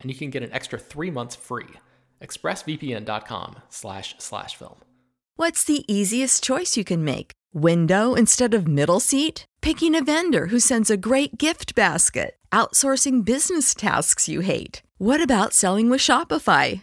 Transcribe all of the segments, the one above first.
and you can get an extra three months free. ExpressVPN.com slash slash film. What's the easiest choice you can make? Window instead of middle seat? Picking a vendor who sends a great gift basket? Outsourcing business tasks you hate? What about selling with Shopify?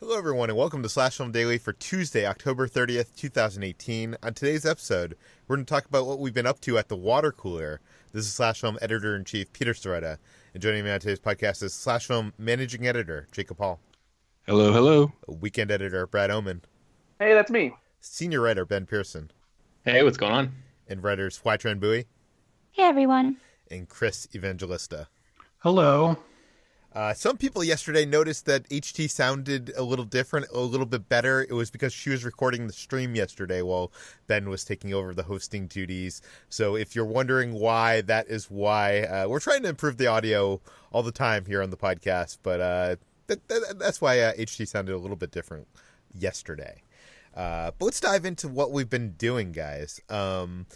Hello, everyone, and welcome to Slash Film Daily for Tuesday, October 30th, 2018. On today's episode, we're going to talk about what we've been up to at the water cooler. This is Slash Film Editor in Chief Peter Sciretta, and joining me on today's podcast is Slash Film Managing Editor Jacob Hall, Hello, hello. Weekend Editor Brad Oman, Hey, that's me. Senior Writer Ben Pearson, Hey, what's going on? and writers Hoai-Tran Bui Hey everyone. and Chris Evangelista. Hello. Uh, some people yesterday noticed that HT sounded a little different, a little bit better. It was because she was recording the stream yesterday while Ben was taking over the hosting duties. So if you're wondering why, that is why. Uh, we're trying to improve the audio all the time here on the podcast, but uh, that, that, that's why uh, HT sounded a little bit different yesterday. Uh, but let's dive into what we've been doing, guys. Um,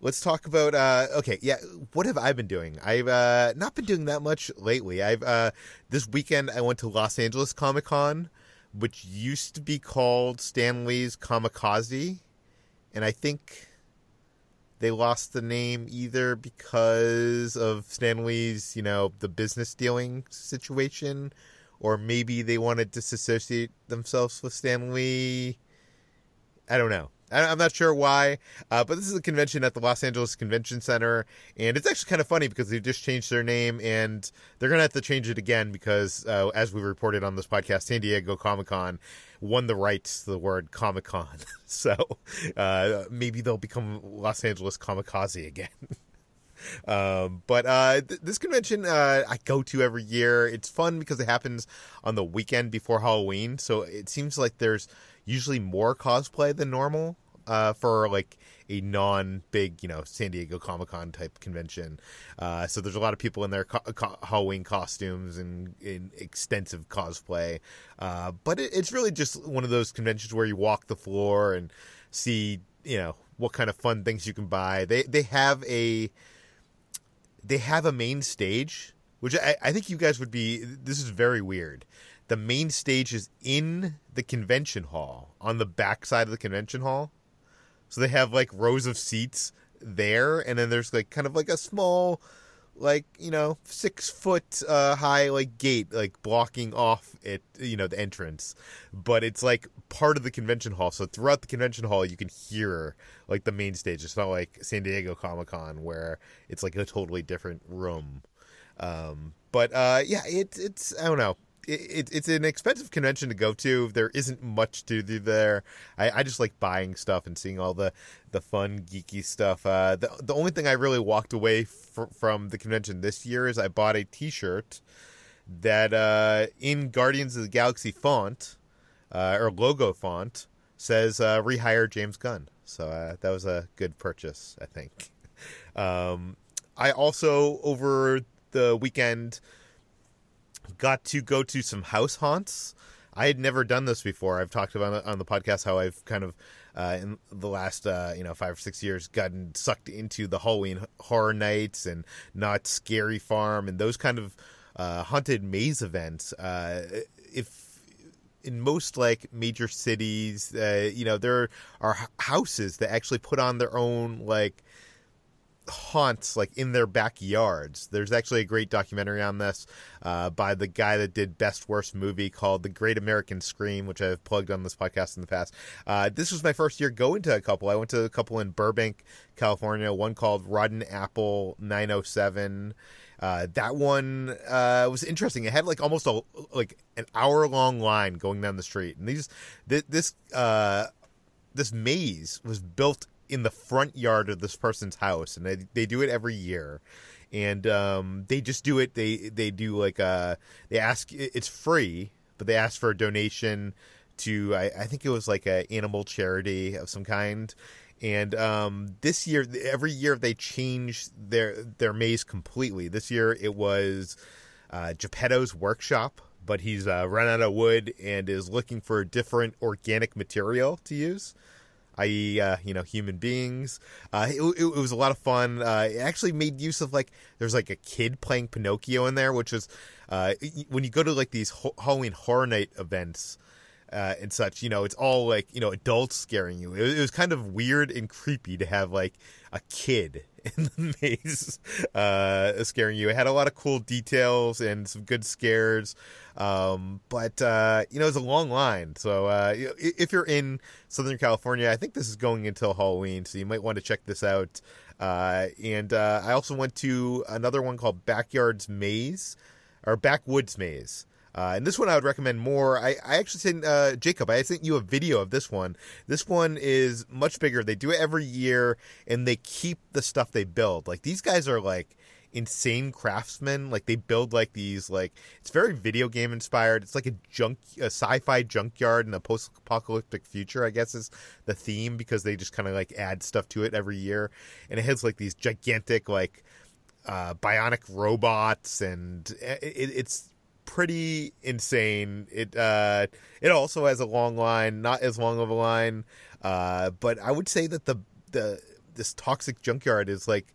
let's talk about uh okay yeah what have i been doing? I've uh not been doing that much lately. I've uh this weekend i went to los angeles comic-con which used to be called Stan Lee's Comikaze and i think they lost the name either because of Stan Lee's you know the business dealing situation or maybe they want to disassociate themselves with stanley. I don't know I'm not sure why, uh, but this is a convention at the Los Angeles Convention Center, and it's actually kind of funny because they just changed their name, and they're gonna have to change it again because, uh, as we reported on this podcast, San Diego Comic Con won the rights to the word Comic Con, so uh, maybe they'll become Los Angeles Comikaze again. Um, but uh, th- this convention uh, I go to every year. It's fun because it happens on the weekend before Halloween, so it seems like there's usually more cosplay than normal uh, for like a non big, you know, San Diego Comic Con type convention. Uh, so there's a lot of people in their co- co- Halloween costumes and in extensive cosplay. Uh, but it, it's really just one of those conventions where you walk the floor and see, you know, what kind of fun things you can buy. They they have a they have a main stage, which I, I think you guys would be. This is very weird. The main stage is in the convention hall on the back side of the convention hall. So they have like rows of seats there, and then there's like kind of like a small, like you know, six foot uh, high like gate like blocking off it, you know, the entrance. But it's like part of the convention hall. So throughout the convention hall, you can hear like the main stage. It's not like San Diego Comic Con where it's like a totally different room. Um, but uh, yeah, it, it's I don't know. It, it's an expensive convention to go to. There isn't much to do there. I, I just like buying stuff and seeing all the, the fun geeky stuff. Uh, the the only thing I really walked away fr- from the convention this year is I bought a T-shirt that uh, in Guardians of the Galaxy font uh, or logo font says uh, rehire James Gunn. So uh, that was a good purchase, I think. Um, I also over the weekend got to go to some house haunts. I had never done this before. I've talked about on the podcast how I've kind of uh, in the last uh, you know five or six years gotten sucked into the Halloween horror nights and Knott's Scary Farm and those kind of uh, haunted maze events. Uh, if in most like major cities, uh, you know, there are houses that actually put on their own like haunts like in their backyards. There's actually a great documentary on this uh, by the guy that did Best Worst Movie called The Great American Scream, which I've plugged on this podcast in the past. Uh, this was my first year going to a couple. I went to a couple in Burbank, California. One called Rotten Apple 907. Uh, that one uh, was interesting. It had like almost a like an hour long line going down the street, and these this this, uh, this maze was built in the front yard of this person's house, and they they do it every year. And um, they just do it. They they do like a uh, they ask. It's free, but they ask for a donation to I, I think it was like a animal charity of some kind. And um, this year, every year they change their their maze completely. This year it was uh, Geppetto's workshop, but he's uh, run out of wood and is looking for a different organic material to use i.e., uh, you know, human beings. Uh, it, it, was a lot of fun. Uh, it actually made use of like there's like a kid playing Pinocchio in there, which was uh, when you go to like these Halloween Horror Night events. Uh, and such, you know, it's all like you know adults scaring you. It, it was kind of weird and creepy to have like a kid in the maze uh, scaring you. It had a lot of cool details and some good scares. Um, but, uh, you know, it's a long line. So uh, if you're in Southern California, I think this is going until Halloween. So you might want to check this out. Uh, and uh, I also went to another one called Backyards Maze or Backwoods Maze. Uh, and this one I would recommend more. I, I actually sent uh, Jacob. I sent you a video of this one. This one is much bigger. They do it every year, and they keep the stuff they build. Like these guys are like insane craftsmen. Like they build like these like it's very video game inspired. It's like a junk, a sci-fi junkyard in a post-apocalyptic future. I guess is the theme because they just kind of like add stuff to it every year, and it has like these gigantic like uh, bionic robots, and it, it's pretty insane. It uh, it also has a long line, not as long of a line, uh, but I would say that the the this toxic junkyard is like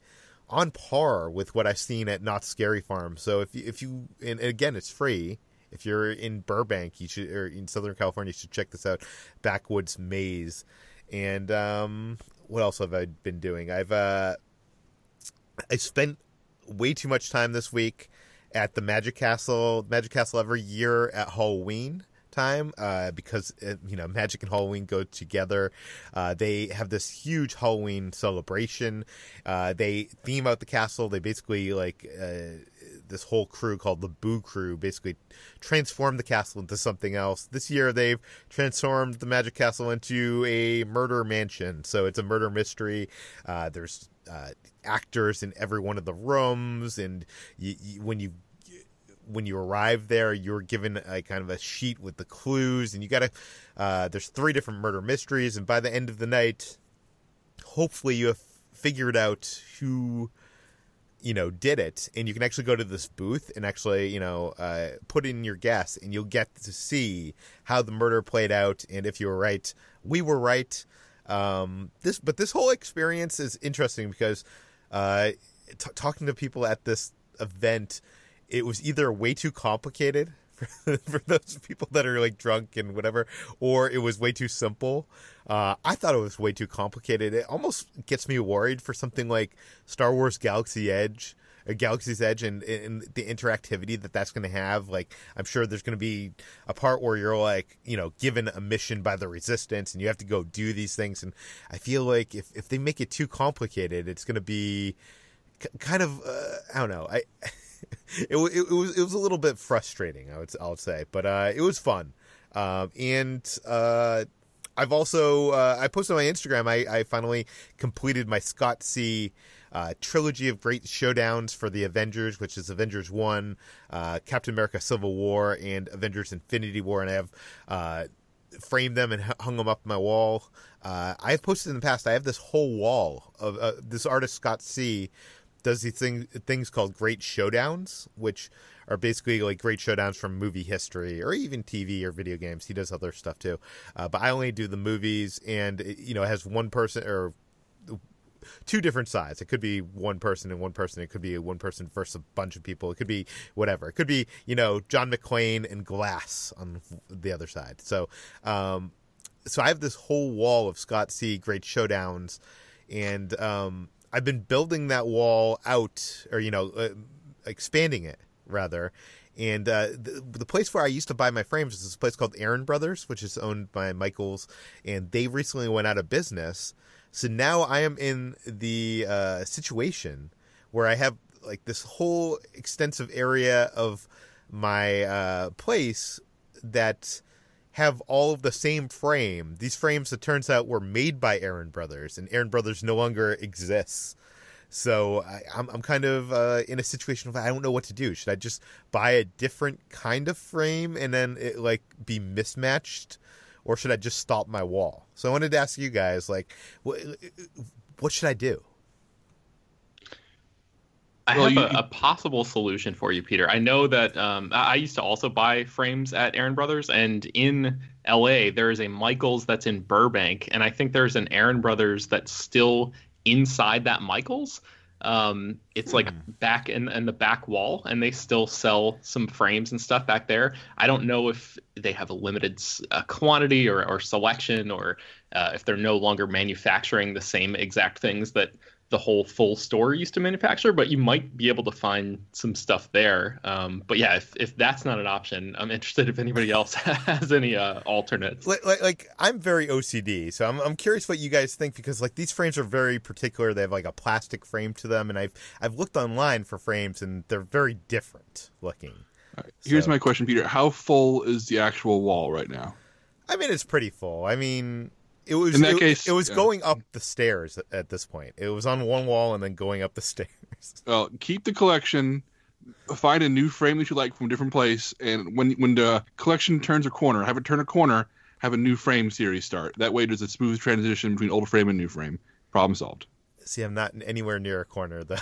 on par with what I've seen at Knott's Scary Farm. So if you, if you and again, it's free. If you're in Burbank, you should or in Southern California, you should check this out. Backwoods Maze, and um, what else have I been doing? I've uh, I spent way too much time this week at the Magic Castle. Magic Castle every year at Halloween time uh, because uh, you know magic and halloween go together. Uh, they have this huge halloween celebration. Uh, they theme out the castle. They basically like uh, this whole crew called the boo crew basically transform the castle into something else. This year they've transformed the magic castle into a murder mansion. So it's a murder mystery. Uh, there's actors in every one of the rooms and you, you, when you when you arrive there, you're given a kind of a sheet with the clues, and you got to. Uh, there's three different murder mysteries, and by the end of the night, hopefully you have figured out who you know did it and you can actually go to this booth and actually you know uh, put in your guess and you'll get to see how the murder played out and if you were right we were right um, this but this whole experience is interesting because uh, t- talking to people at this event it was either way too complicated for, for those people that are like drunk and whatever, or it was way too simple. Uh, I thought it was way too complicated. It almost gets me worried for something like Star Wars Galaxy Edge. or Galaxy's Edge and, and the interactivity that that's going to have. Like, I'm sure there's going to be a part where you're like, you know, given a mission by the Resistance and you have to go do these things. And I feel like if if they make it too complicated, it's going to be kind of uh, I don't know. I it, it, it, was it was a little bit frustrating. I would I would say, but uh, it was fun. Um, and uh, I've also uh, I posted on my Instagram. I, I finally completed my Scott C. Uh, trilogy of great showdowns for the Avengers, which is Avengers One, uh, Captain America: Civil War, and Avengers: Infinity War, and I have uh, framed them and hung them up my wall. Uh, I've posted in the past. I have this whole wall of uh, this artist Scott C. does these things things called Great Showdowns, which are basically like great showdowns from movie history or even TV or video games. He does other stuff too, uh, but I only do the movies, and it, you know, it has one person or two different sides. It could be one person and one person. It could be one person versus a bunch of people. It could be whatever. It could be you know John McClane and Glass on the other side. So, um, so I have this whole wall of Scott C. Great showdowns, and um, I've been building that wall out, or you know, uh, expanding it rather. And uh, the, the, place where I used to buy my frames is this place called Aaron Brothers, which is owned by Michaels, and they recently went out of business. So now I am in the uh, situation where I have like this whole extensive area of my uh, place that have all of the same frame. These frames, it turns out, were made by Aaron Brothers, and Aaron Brothers no longer exists. So I, am I'm, I'm kind of uh, in a situation of I don't know what to do. Should I just buy a different kind of frame and then it like be mismatched, or should I just stop my wall? So I wanted to ask you guys like, what, what should I do? I well, have you, a, a, possible solution for you, Peter. I know that um, I used to also buy frames at Aaron Brothers, and in LA there is a Michaels that's in Burbank, and I think there's an Aaron Brothers that's still inside that Michaels. Um, it's like hmm. back in, in the back wall, and they still sell some frames and stuff back there. I don't know if they have a limited uh, quantity or, or selection, or uh, if they're no longer manufacturing the same exact things that the whole full store used to manufacture, but you might be able to find some stuff there. Um, but yeah, if, if that's not an option, I'm interested if anybody else has any uh, alternates. Like, like, like, I'm very OCD, so I'm, I'm curious what you guys think because like these frames are very particular. They have like a plastic frame to them, and I've I've looked online for frames, and they're very different looking. Right. Here's so, my question, Peter: How full is the actual wall right now? I mean, it's pretty full. I mean, it was in that it, case. It was yeah. going up the stairs at this point. It was on one wall and then going up the stairs. Well, keep the collection. Find a new frame that you like from a different place, and when when the collection turns a corner, have it turn a corner. Have a new frame series start. That way, there's a smooth transition between old frame and new frame. Problem solved. See, I'm not anywhere near a corner though.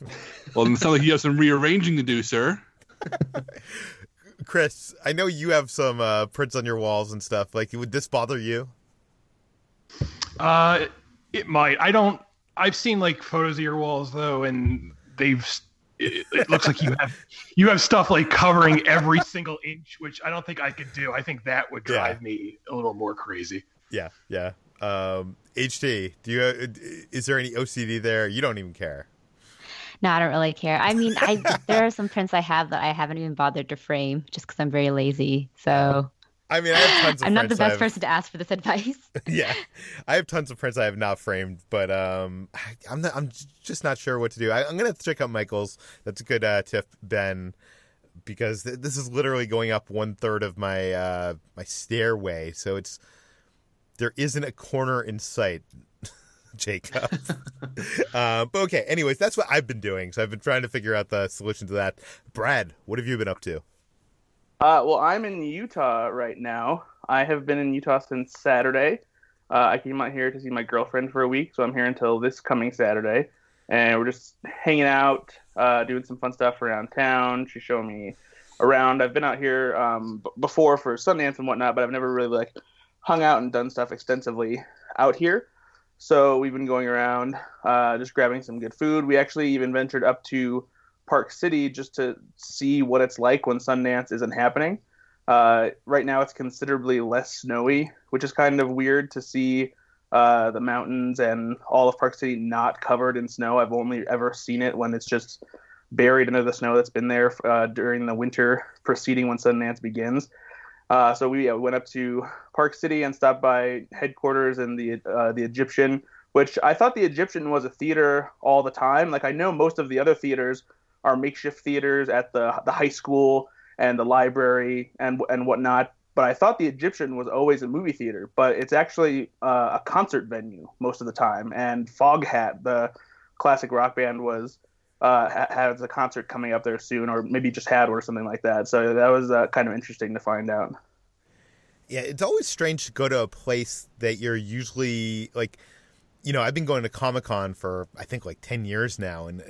well, it sounds like you have some rearranging to do, sir. Chris, I know you have some uh, prints on your walls and stuff. Like, would this bother you? Uh, it might. I don't. I've seen like photos of your walls though, and they've. It, it looks like you have you have stuff like covering every single inch, which I don't think I could do. I think that would drive yeah. me a little more crazy. Yeah, yeah. Um, HT, do you? Uh, is there any OCD there? You don't even care. No, I don't really care. I mean, I there are some prints I have that I haven't even bothered to frame just because I'm very lazy. So I mean, I have tons of. Prints. I'm not the best person to ask for this advice. yeah, I have tons of prints I have not framed, but um, I, am not. I'm just not sure what to do. I, am gonna check out Michael's. That's a good uh, tip, Ben, because th- this is literally going up one third of my uh, my stairway, so it's there isn't a corner in sight. Jacob. uh, but okay, anyways, that's what I've been doing. So I've been trying to figure out the solution to that. Brad, what have you been up to? Uh, well, I'm in Utah right now. I have been in Utah since Saturday. Uh, I came out here to see my girlfriend for a week, so I'm here until this coming Saturday. And we're just hanging out, uh, doing some fun stuff around town. She's showing me around. I've been out here um, b- before for Sundance and whatnot, but I've never really like hung out and done stuff extensively out here. So we've been going around, uh, just grabbing some good food. We actually even ventured up to Park City just to see what it's like when Sundance isn't happening. Uh, right now, it's considerably less snowy, which is kind of weird to see uh, the mountains and all of Park City not covered in snow. I've only ever seen it when it's just buried under the snow that's been there uh, during the winter preceding when Sundance begins. Uh, so we went up to Park City and stopped by headquarters and the uh, the Egyptian, which I thought the Egyptian was a theater all the time. Like I know most of the other theaters are makeshift theaters at the the high school and the library and and whatnot. But I thought the Egyptian was always a movie theater, but it's actually uh, a concert venue most of the time. And Foghat, the classic rock band, was uh, has a concert coming up there soon, or maybe just had or something like that. So that was uh, kind of interesting to find out. Yeah, it's always strange to go to a place that you're usually like. You know, I've been going to Comic Con for I think like ten years now, and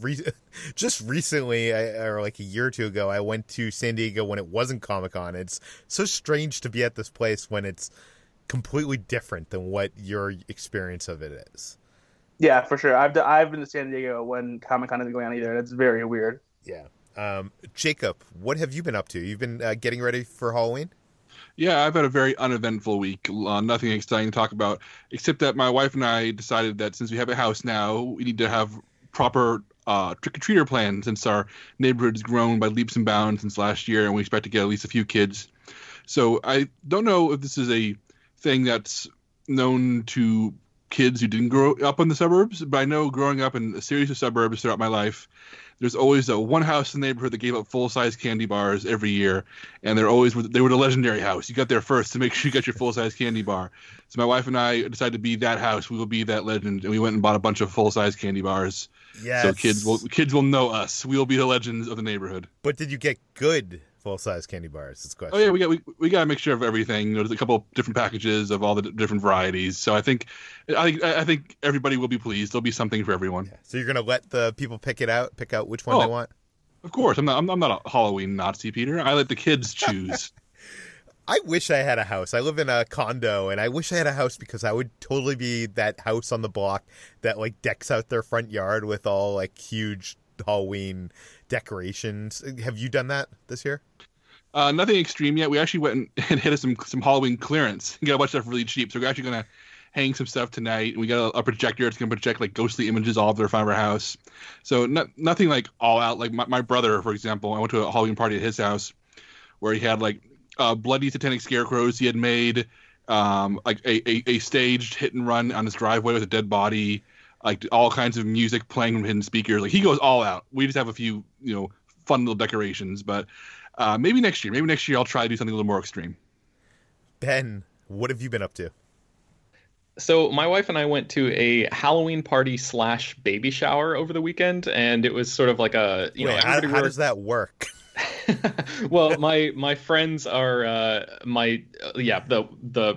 re- just recently, I, or like a year or two ago, I went to San Diego when it wasn't Comic Con. It's so strange to be at this place when it's completely different than what your experience of it is. Yeah, for sure. I've I've been to San Diego when Comic Con isn't going on either. It's very weird. Yeah. Um, Jacob, what have you been up to? You've been uh, getting ready for Halloween. Yeah, I've had a very uneventful week. Uh, nothing exciting to talk about, except that my wife and I decided that since we have a house now, we need to have proper uh, trick or treater plan since our neighborhood's grown by leaps and bounds since last year, and we expect to get at least a few kids. So I don't know if this is a thing that's known to kids who didn't grow up in the suburbs, but I know growing up in a series of suburbs throughout my life, there's always a one house in the neighborhood that gave up full size candy bars every year, and they're always they were the legendary house. You got there first to make sure you got your full size candy bar. So my wife and I decided to be that house. We will be that legend, and we went and bought a bunch of full size candy bars. Yeah. So kids will kids will know us. We will be the legends of the neighborhood. But did you get good full size candy bars? This question. Oh yeah, we got we, we got a mixture of everything. You know, there's a couple different packages of all the different varieties. So I think I think I think everybody will be pleased. There'll be something for everyone. Yeah. So you're gonna let the people pick it out, pick out which one oh, they want. Of course, I'm not. I'm, I'm not a Halloween Nazi, Peter. I let the kids choose. I wish I had a house. I live in a condo, and I wish I had a house because I would totally be that house on the block that like decks out their front yard with all like huge Halloween decorations. Have you done that this year? Uh, nothing extreme yet. We actually went and, hit some some Halloween clearance and got a bunch of stuff really cheap. So we're actually gonna hang some stuff tonight. We got a, a projector. It's gonna project like ghostly images all over front of our house. So not, nothing like all out. Like my, my brother, for example, I went to a Halloween party at his house where he had like uh, bloody satanic scarecrows he had made, um, like a, a, a staged hit and run on his driveway with a dead body, like all kinds of music playing from hidden speakers. Like he goes all out. We just have a few, you know, fun little decorations, but uh, maybe next year. Maybe next year I'll try to do something a little more extreme. Ben, what have you been up to? So my wife and I went to a Halloween party slash baby shower over the weekend, and it was sort of like a you Wait, know how, how does that work? well, my my friends are uh, my uh, yeah the the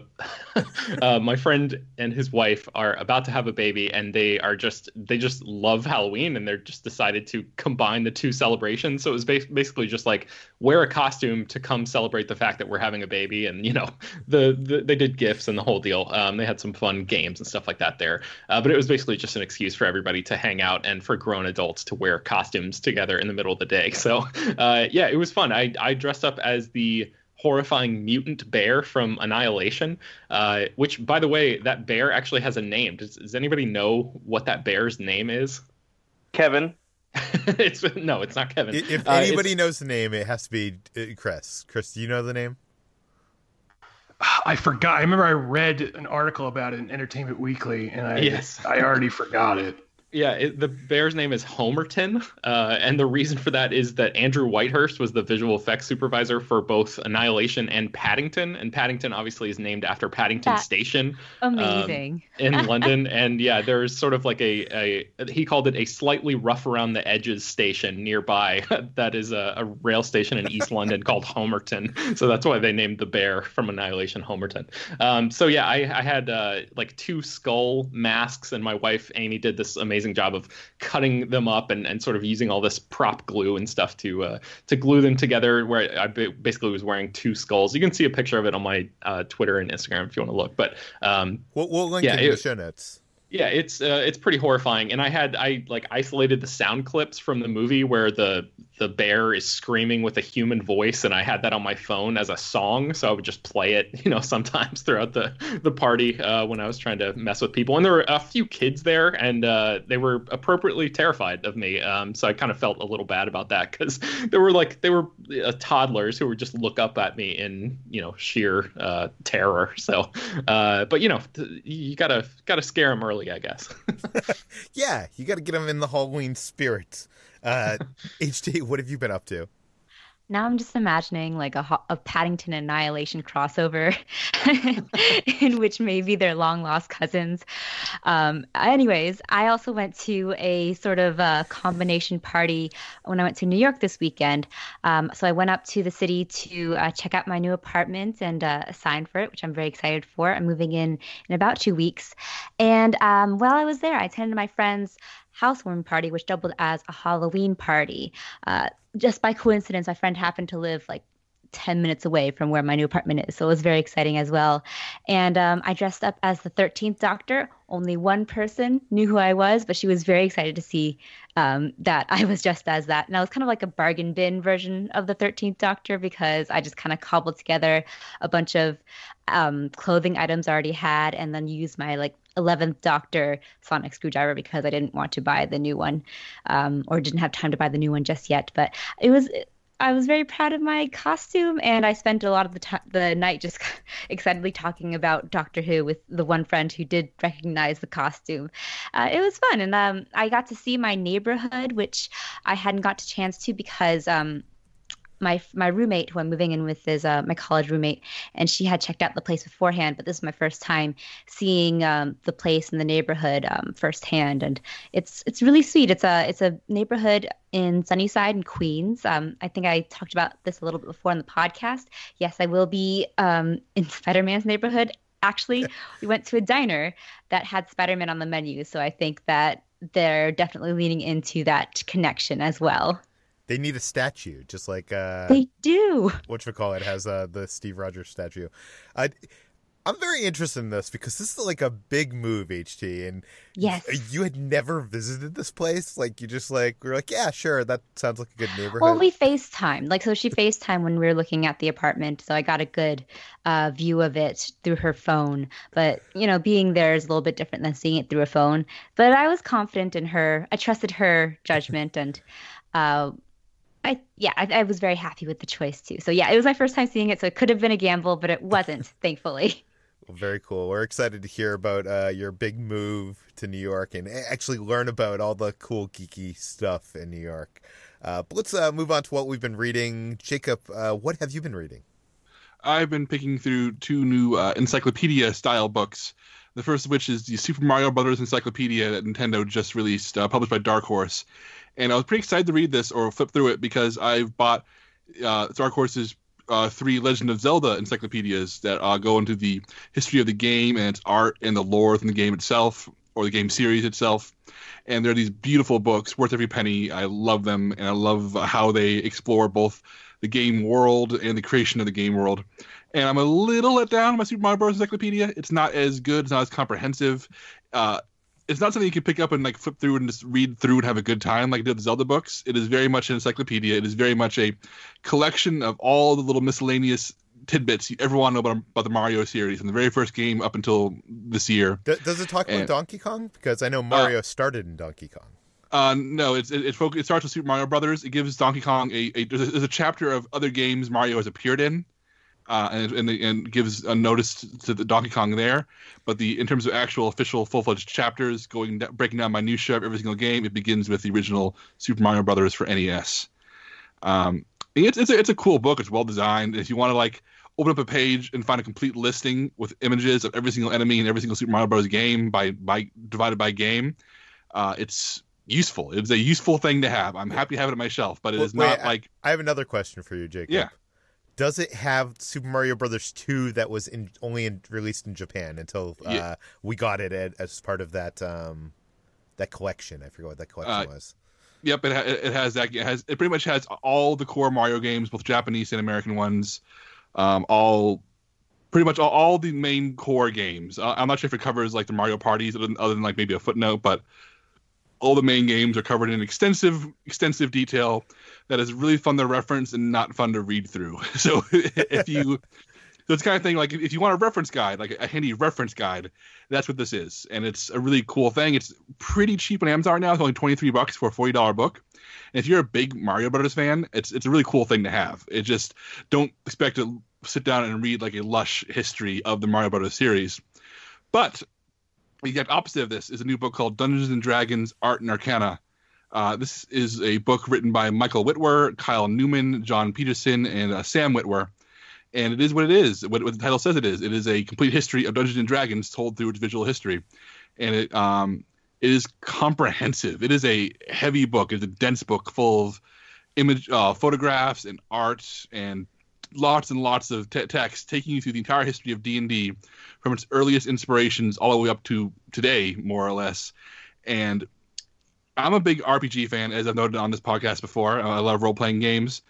uh, my friend and his wife are about to have a baby, and they are just they just love Halloween, and they're just decided to combine the two celebrations. So it was ba- basically just like wear a costume to come celebrate the fact that we're having a baby, and you know the, the they did gifts and the whole deal. Um, they had some fun games and stuff like that there, uh, but it was basically just an excuse for everybody to hang out and for grown adults to wear costumes together in the middle of the day. So uh, yeah, it was fun. I I dressed up as the horrifying mutant bear from Annihilation, uh, which, by the way, that bear actually has a name. Does, does anybody know what that bear's name is? Kevin. it's no, it's not Kevin. If uh, anybody uh, knows the name, it has to be uh, Chris. Chris, do you know the name? I forgot. I remember I read an article about it in Entertainment Weekly, and I yes. I already forgot it. Yeah, it, the bear's name is Homerton, uh, and the reason for that is that Andrew Whitehurst was the visual effects supervisor for both Annihilation and Paddington, and Paddington obviously is named after Paddington That's Station, amazing um, in London. And yeah, there's sort of like a, a he called it a slightly rough around the edges station nearby that is a, a rail station in East London called Homerton. So that's why they named the bear from Annihilation Homerton. Um, so yeah, I, I had uh, like two skull masks, and my wife Amy did this amazing amazing job of cutting them up and, and sort of using all this prop glue and stuff to uh, to glue them together. Where I basically was wearing two skulls. You can see a picture of it on my uh, Twitter and Instagram if you want to look. But um, we'll, we'll link yeah, in it, the show notes. Yeah, it's uh, it's pretty horrifying, and I had I like isolated the sound clips from the movie where the the bear is screaming with a human voice, and I had that on my phone as a song, so I would just play it, you know, sometimes throughout the the party uh, when I was trying to mess with people. And there were a few kids there, and uh, they were appropriately terrified of me, um, so I kind of felt a little bad about that because they were like they were uh, toddlers who would just look up at me in you know sheer uh, terror. So, uh, but you know, you gotta gotta scare them early, I guess. yeah, you got to get them in the Halloween spirit. Uh, HT, what have you been up to? Now I'm just imagining like a, a Paddington Annihilation crossover in which maybe they're long lost cousins. Um, anyways, I also went to a sort of a combination party when I went to New York this weekend. Um, so I went up to the city to uh, check out my new apartment and uh, sign for it, which I'm very excited for. I'm moving in in about two weeks. And um, while I was there, I attended my friend's housewarming party, which doubled as a Halloween party. Uh, just by coincidence, my friend happened to live like 10 minutes away from where my new apartment is. So it was very exciting as well. And um, I dressed up as the 13th Doctor. Only one person knew who I was, but she was very excited to see um, that I was dressed as that. And I was kind of like a bargain bin version of the 13th Doctor because I just kind of cobbled together a bunch of um, clothing items I already had and then used my like 11th Doctor sonic screwdriver because I didn't want to buy the new one um, or didn't have time to buy the new one just yet. But it was I was very proud of my costume, and I spent a lot of the t- the night just excitedly talking about Doctor Who with the one friend who did recognize the costume. Uh, it was fun, and um, I got to see my neighborhood, which I hadn't got a chance to because um, my my roommate who I'm moving in with is uh, my college roommate, and she had checked out the place beforehand. But this is my first time seeing um, the place in the neighborhood um, firsthand, and it's it's really sweet. It's a it's a neighborhood in Sunnyside and Queens. Um, I think I talked about this a little bit before on the podcast. Yes, I will be um, in Spider Man's neighborhood. Actually, we went to a diner that had Spider Man on the menu, so I think that they're definitely leaning into that connection as well. They need a statue, just like uh, they do. What you call it has uh, the Steve Rogers statue. Uh, I'm very interested in this because this is like a big move, HT, and yes, you had never visited this place. Like you just like we are like, yeah, sure, that sounds like a good neighborhood. Well, we FaceTime, like so she FaceTime when we were looking at the apartment, so I got a good uh, view of it through her phone. But you know, being there is a little bit different than seeing it through a phone. But I was confident in her. I trusted her judgment, and uh, I yeah, I, I, was very happy with the choice too. So yeah, it was my first time seeing it, so it could have been a gamble, but it wasn't, thankfully. Well, very cool. We're excited to hear about uh, your big move to New York and actually learn about all the cool geeky stuff in New York. Uh, but let's uh, move on to what we've been reading. Jacob, uh, what have you been reading? I've been picking through two new uh, encyclopedia style books. The first of which is the Super Mario Brothers Encyclopedia that Nintendo just released, uh, published by Dark Horse and I was pretty excited to read this or flip through it because I've bought uh, Dark Horse's uh, three Legend of Zelda encyclopedias that uh, go into the history of the game and its art and the lore within the game itself or the game series itself. And they're these beautiful books, worth every penny. I love them, and I love how they explore both the game world and the creation of the game world. And I'm a little let down by Super Mario Bros. Encyclopedia. It's not as good, it's not as comprehensive. Uh, it's not something you can pick up and like flip through and just read through and have a good time like did the Zelda books. It is very much an encyclopedia. It is very much a collection of all the little miscellaneous tidbits you ever want to know about, about the Mario series from the very first game up until this year. Does it talk and, about Donkey Kong? Because I know Mario uh, started in Donkey Kong. Uh, no, it's, it, it, it starts with Super Mario Brothers. It gives Donkey Kong a, a there's, a there's a chapter of other games Mario has appeared in uh, and, and, and gives a notice to the Donkey Kong there. But the in terms of actual official full fledged chapters, going breaking down minutia of every single game, it begins with the original Super Mario Brothers for NES. Um, it's it's a, it's a cool book. It's well designed. If you want to like open up a page and find a complete listing with images of every single enemy in every single Super Mario Bros. game by by divided by game, uh, it's useful. It's a useful thing to have. I'm happy to have it on my shelf, but it is not like. I have another question for you, Jacob. Yeah does it have Super Mario Brothers 2 that was in, only in, released in Japan until uh, yeah. we got it at, as part of that um, that collection? I forget what that collection uh, was. Yep, it, ha- it has that. It has it pretty much has all the core Mario games, both Japanese and American ones, um, all pretty much all, all the main core games. Uh, I'm not sure if it covers like the Mario parties, other than, other than like maybe a footnote, but all the main games are covered in extensive extensive detail that is really fun to reference and not fun to read through. So if you so it's kind of thing like if you want a reference guide, like a handy reference guide, that's what this is, and it's a really cool thing. It's pretty cheap on Amazon right now. It's only twenty three bucks for a forty dollar book. And if you're a big Mario Brothers fan, it's it's a really cool thing to have. It just don't expect to sit down and read like a lush history of the Mario Brothers series, but the exact opposite of this is a new book called Dungeons and Dragons: Art and Arcana. Uh, this is a book written by Michael Witwer, Kyle Newman, Jon Peterson, and uh, Sam Witwer. and it is what it is. What, what, the title says it is. It is a complete history of Dungeons and Dragons told through its visual history, and it um it is comprehensive. It is a heavy book. It's a dense book full of image, uh, photographs, and art, and lots and lots of te- text taking you through the entire history of D and D, from its earliest inspirations all the way up to today, more or less. And I'm a big RPG fan, as I've noted on this podcast before. I love role playing games.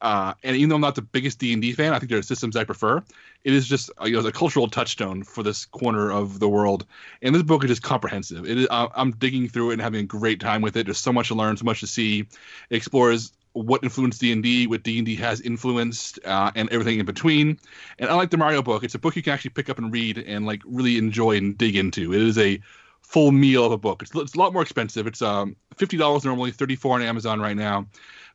Uh, and even though I'm not the biggest D and D fan, I think there are systems I prefer. It is just uh, you know, a cultural touchstone for this corner of the world, and this book is just comprehensive. It is, uh, I'm digging through it and having a great time with it. There's so much to learn, so much to see. It explores what influenced D and D, what D and D has influenced, uh, and everything in between. And unlike the Mario book, it's a book you can actually pick up and read and like really enjoy and dig into. It is a full meal of a book. It's, it's a lot more expensive. It's um, fifty dollars normally, thirty four on Amazon right now.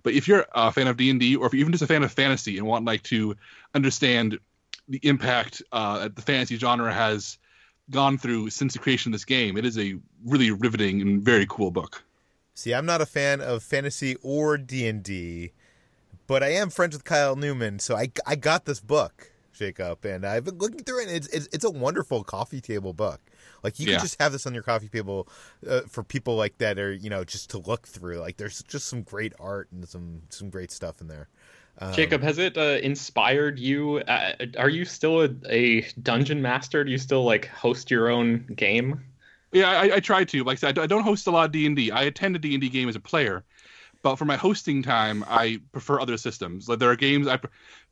But if you're a fan of D and D, or if you're even just a fan of fantasy and want like to understand the impact uh, that the fantasy genre has gone through since the creation of this game, it is a really riveting and very cool book. See, I'm not a fan of fantasy or D and D, but I am friends with Kyle Newman, so I I got this book, Jacob, and I've been looking through it. And it's it's, it's a wonderful coffee table book. Like you Yeah. can just have this on your coffee table uh, for people like that, or you know, just to look through. Like there's just some great art and some some great stuff in there. Um, Jacob, has it uh, inspired you? Uh, are you still a, a dungeon master? Do you still like host your own game? Yeah, I, I try to. Like I said, I don't host a lot of D and D. I attend a D and D game as a player, but for my hosting time, I prefer other systems. Like there are games I,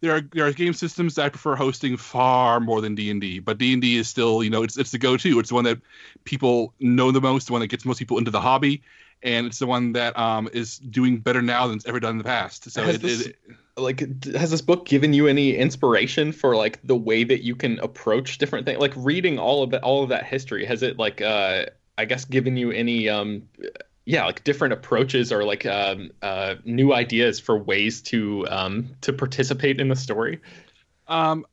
there are there are game systems that I prefer hosting far more than D and D. But D and D is still, you know, it's it's the go-to. It's the one that people know the most, the one that gets most people into the hobby, and it's the one that um is doing better now than it's ever done in the past. So Has it, this- it, Like, has this book given you any inspiration for like the way that you can approach different things? Like reading all of that, all of that history, has it like, uh, I guess, given you any, um, yeah, like different approaches or like um, uh, new ideas for ways to um, to participate in the story? Um,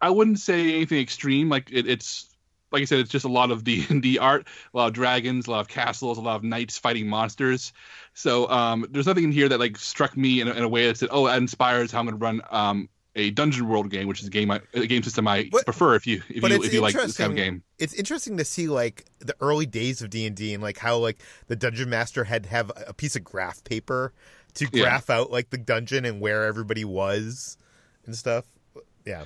I wouldn't say anything extreme. Like it, it's like I said, it's just a lot of D and D art, a lot of dragons, a lot of castles, a lot of knights fighting monsters. So um, there's nothing in here that like struck me in a, in a way that said, "Oh, that inspires how I'm going to run um, a Dungeon World game," which is a game I, a game system I But- prefer if you if you if you like this kind of game. it's interesting to see like the early days of D and D and like how like the dungeon master had to have a piece of graph paper to Yeah. graph out like the dungeon and where everybody was and stuff. Yeah.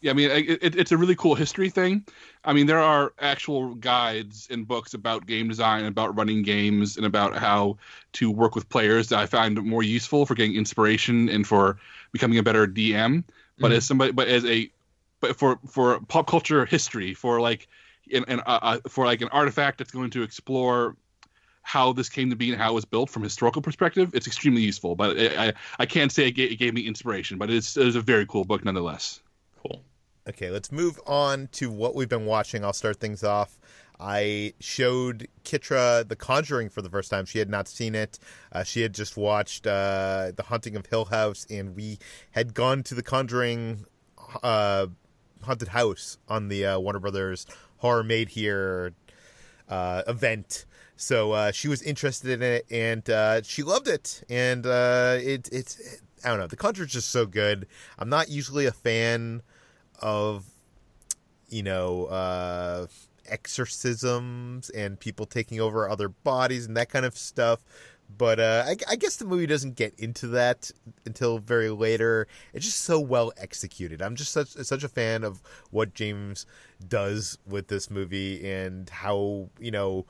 Yeah, I mean, it, it, it's a really cool history thing. I mean, there are actual guides and books about game design, about running games, and about how to work with players that I find more useful for getting inspiration and for becoming a better DM. But Mhm. as somebody, but as a, but for for pop culture history, for like, an, an uh, for like an artifact that's going to explore how this came to be and how it was built from a historical perspective, it's extremely useful. But I I, I can't say it gave, it gave me inspiration, but it's it's a very cool book nonetheless. Cool. Okay, let's move on to what we've been watching. I'll start things off. I showed Kitra The Conjuring for the first time. She had not seen it. Uh, she had just watched uh, The Haunting of Hill House, and we had gone to The Conjuring uh, Haunted House on the uh, Warner Brothers Horror Made Here uh, event. So uh, she was interested in it, and she loved it. And it, it's I don't know. The Conjuring's just so good. I'm not usually a fan of you know uh exorcisms and people taking over other bodies and that kind of stuff. But uh I, I guess the movie doesn't get into that until very later. It's just so well executed. I'm just such such a fan of what james does with this movie and how you know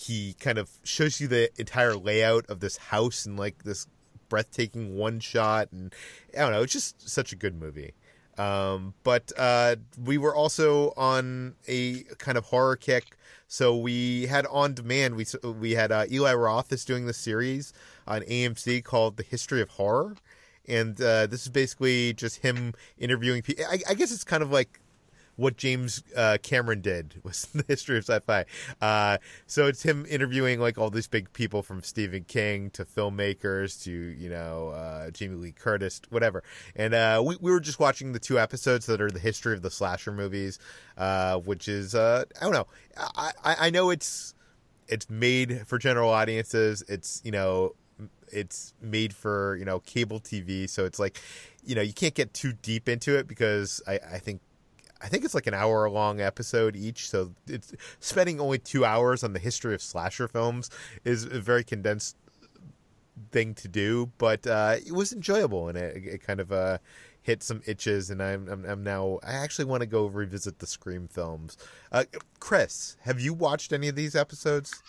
he kind of shows you the entire layout of this house and like this breathtaking one shot and i don't know it's just such a good movie Um, but uh, we were also on a kind of horror kick, so we had on demand. We we had uh, Eli Roth is doing the series on AMC called The History of Horror, and uh, this is basically just him interviewing people. I, I guess it's kind of like what James uh, Cameron did was the history of sci-fi. Uh, so it's him interviewing like all these big people from Stephen King to filmmakers to you know uh, Jamie Lee Curtis, whatever. And uh, we we were just watching the two episodes that are the history of the slasher movies, uh, which is uh, I don't know. I, I I know it's it's made for general audiences. It's you know it's made for you know cable TV, so it's like you know you can't get too deep into it because I, I think I think it's like an hour long episode each, so it's spending only two hours on the history of slasher films is a very condensed thing to do, but uh, it was enjoyable and it, it kind of uh, hit some itches. And I'm, I'm, I'm now I actually want to go revisit the Scream films. Uh, Chris, have you watched any of these episodes?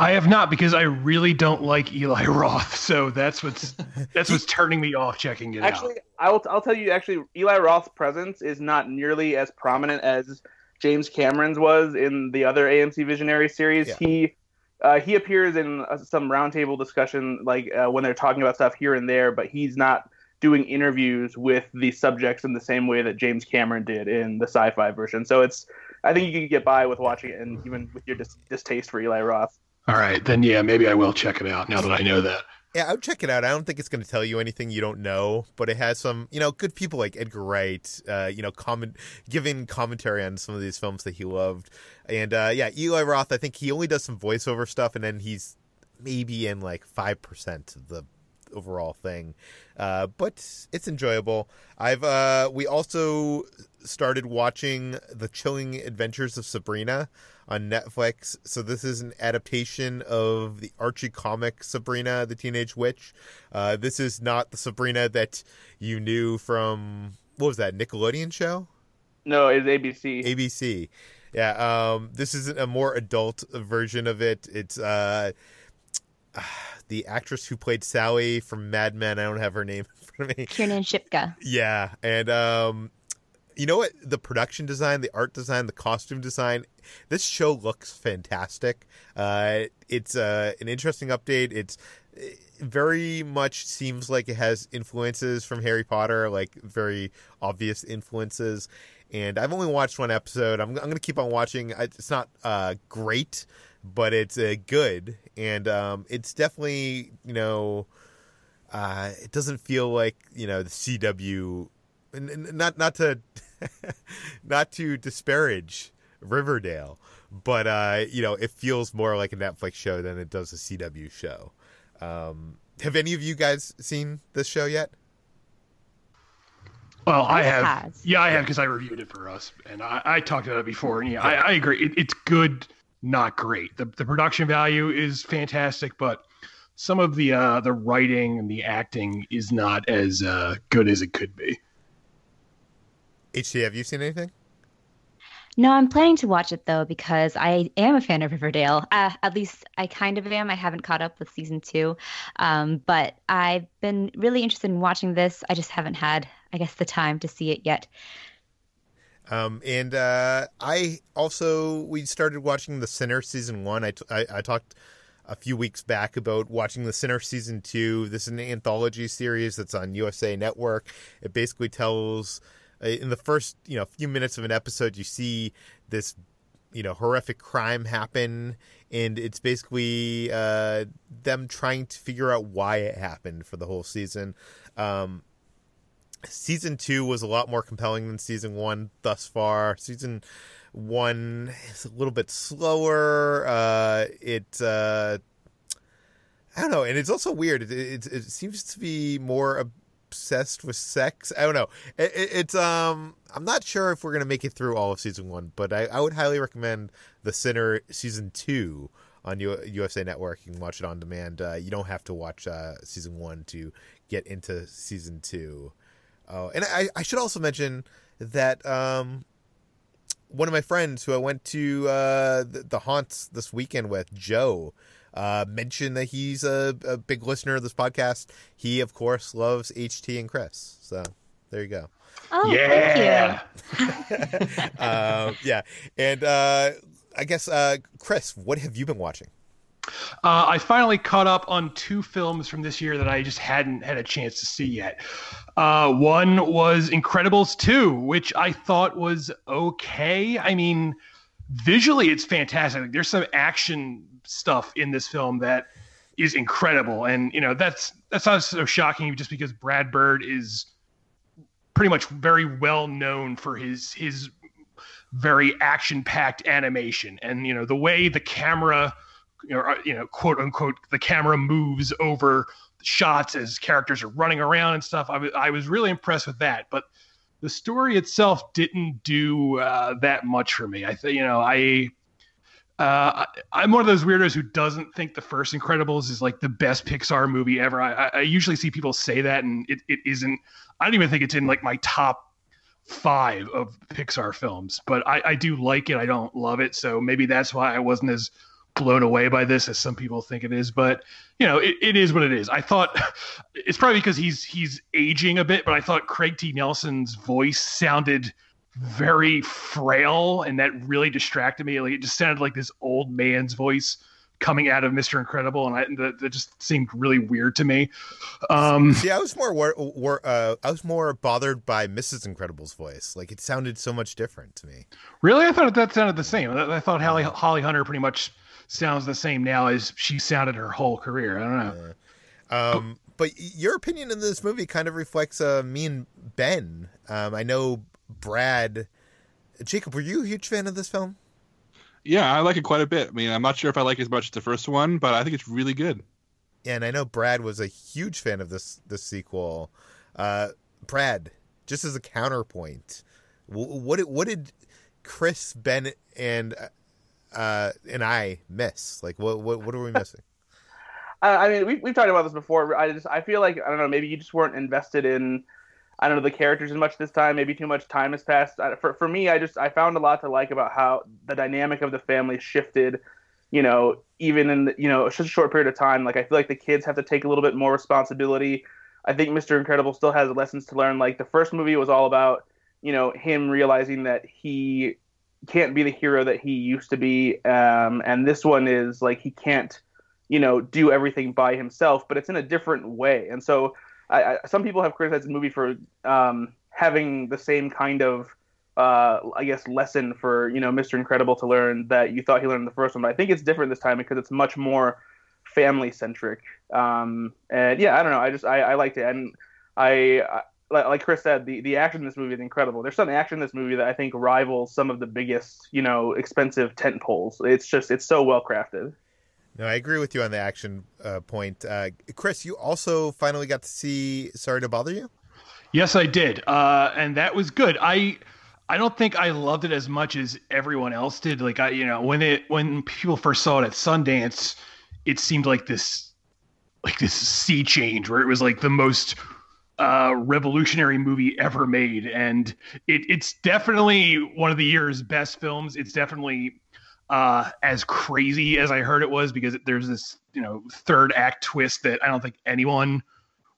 I have not because I really don't like Eli Roth, so that's what's that's what's turning me off checking it actually, out. I will. I'll tell you. Actually, Eli Roth's presence is not nearly as prominent as James Cameron's was in the other AMC Visionary series. Yeah. He uh, he appears in uh, some roundtable discussion, like uh, when they're talking about stuff here and there, but he's not doing interviews with the subjects in the same way that James Cameron did in the sci-fi version. So it's. I think you can get by with watching it, and even with your dis- distaste for Eli Roth. All right, then yeah, maybe I will check it out now that I know that. Yeah, I would check it out. I don't think it's going to tell you anything you don't know, but it has some, you know, good people like Edgar Wright, uh, you know, comment giving commentary on some of these films that he loved. And uh, yeah, Eli Roth, I think he only does some voiceover stuff, and then he's maybe in like five percent of the overall thing. Uh, but it's enjoyable. I've uh, we also started watching The Chilling Adventures of Sabrina on Netflix. So this is an adaptation of the Archie comic Sabrina the Teenage Witch. Uh, this is not the Sabrina that you knew from what was that Nickelodeon show? No, it's ABC. ABC. Yeah, um, this is a more adult version of it. It's uh, the actress who played Sally from Mad Men. I don't have her name in front of me. Kiernan Shipka. Yeah, and um, you know what? The production design, the art design, the costume design. This show looks fantastic. Uh, it's uh, an interesting update. It's it very much seems like it has influences from Harry Potter, like very obvious influences. And I've only watched one episode. I'm, I'm going to keep on watching. It's not uh, great, but it's uh, good, and um, it's definitely you know, uh, it doesn't feel like you know the CW. Not not to not to disparage Riverdale, but uh, you know it feels more like a Netflix show than it does a CW show. Um, have any of you guys seen this show yet? Well, I have. has. Yeah, I have because I reviewed it for us, and I, I talked about it before. And yeah, I, I agree. It, it's good, not great. The the production value is fantastic, but some of the uh, the writing and the acting is not as uh, good as it could be. HT, have you seen anything? No, I'm planning to watch it though because I am a fan of Riverdale. Uh, at least I kind of am. I haven't caught up with season two, um, but I've been really interested in watching this. I just haven't had, I guess, the time to see it yet. Um, and uh, I also we started watching The Sinner season one. I, t- I I talked a few weeks back about watching The Sinner season two. This is an anthology series that's on USA Network. It basically tells in the first you know few minutes of an episode you see this you know horrific crime happen and it's basically uh, them trying to figure out why it happened for the whole season um, season two was a lot more compelling than season one thus far. Season one is a little bit slower. Uh, it uh, I don't know, and it's also weird. It, it, it seems to be more obsessed with sex. I don't know. It, it, it's um, I'm not sure if we're gonna make it through all of season one, but I, I would highly recommend The Sinner season two on U- USA Network. You can watch it on demand. Uh, you don't have to watch uh, season one to get into season two. Oh, and I, I should also mention that um, one of my friends who I went to uh, the, the haunts this weekend with, Joe, uh, mentioned that he's a, a big listener of this podcast. He, of course, loves HT and Chris. So there you go. Oh, yeah. uh, yeah, and uh, I guess uh, Chris, what have you been watching? Uh, I finally caught up on two films from this year that I just hadn't had a chance to see yet. Uh, one was Incredibles 2, which I thought was okay. I mean, visually, it's fantastic. Like, there's some action stuff in this film that is incredible, and you know that's that's not so shocking just because Brad Bird is pretty much very well known for his his very action packed animation, and you know the way the camera you know, you know, quote unquote, the camera moves over shots as characters are running around and stuff. I, w- I was really impressed with that, but the story itself didn't do uh, that much for me. I think, you know, I, uh, I, am one of those weirdos who doesn't think the first Incredibles is like the best Pixar movie ever. I, I usually see people say that, and it, it isn't. I don't even think it's in like my top five of Pixar films, but I, I do like it. I don't love it, so maybe that's why I wasn't as blown away by this as some people think it is but you know it, it is what it is. I thought it's probably because he's he's aging a bit but i thought craig t. Nelson's voice sounded very frail and that really distracted me. Like it just sounded like this old man's voice coming out of mr incredible and I, that, that just seemed really weird to me. Um see i was more war, war, uh, i was more bothered by mrs incredible's voice. Like it sounded so much different to me. Really? I thought that sounded the same. I thought holly, holly hunter pretty much sounds the same now as she sounded her whole career. I don't know. Yeah. Um, but your opinion in this movie kind of reflects uh, me and Ben. Um, I know Brad. Jacob, were you a huge fan of this film? Yeah, I like it quite a bit. I mean, I'm not sure if I like it as much as the first one, but I think it's really good. And I know Brad was a huge fan of this this sequel. Uh, Brad, just as a counterpoint, what what did Chris, Ben, and uh, and I miss? Like, what what what are we missing? I mean, we've, we've talked about this before. I just I feel like I don't know. Maybe you just weren't invested in I don't know the characters as much this time. Maybe too much time has passed. For for me, I just I found a lot to like about how the dynamic of the family shifted. You know, even in the, you know such a short period of time. Like I feel like the kids have to take a little bit more responsibility. I think Mr. Incredible still has lessons to learn. Like the first movie was all about you know him realizing that he can't be the hero that he used to be. Um, and this one is like he can't, you know, do everything by himself, but it's in a different way. And so, I, I, some people have criticized the movie for um, having the same kind of, uh, I guess, lesson for you know Mr. Incredible to learn that you thought he learned in the first one. But I think it's different this time because it's much more family centric. Um, and yeah, I don't know. I just I, I liked it, and I like Chris said, the, the action in this movie is incredible. There's some action in this movie that I think rivals some of the biggest, you know, expensive tent poles. It's just it's so well crafted. No, I agree with you on the action uh, point. Uh, Chris, you also finally got to see Sorry to Bother You. Yes, I did, uh, and that was good. I I don't think I loved it as much as everyone else did. Like I, you know, when it when people first saw it at Sundance, it seemed like this like this sea change where it was like the most uh, revolutionary movie ever made, and it, it's definitely one of the year's best films. It's definitely uh, as crazy as I heard it was because there's this you know third act twist that I don't think anyone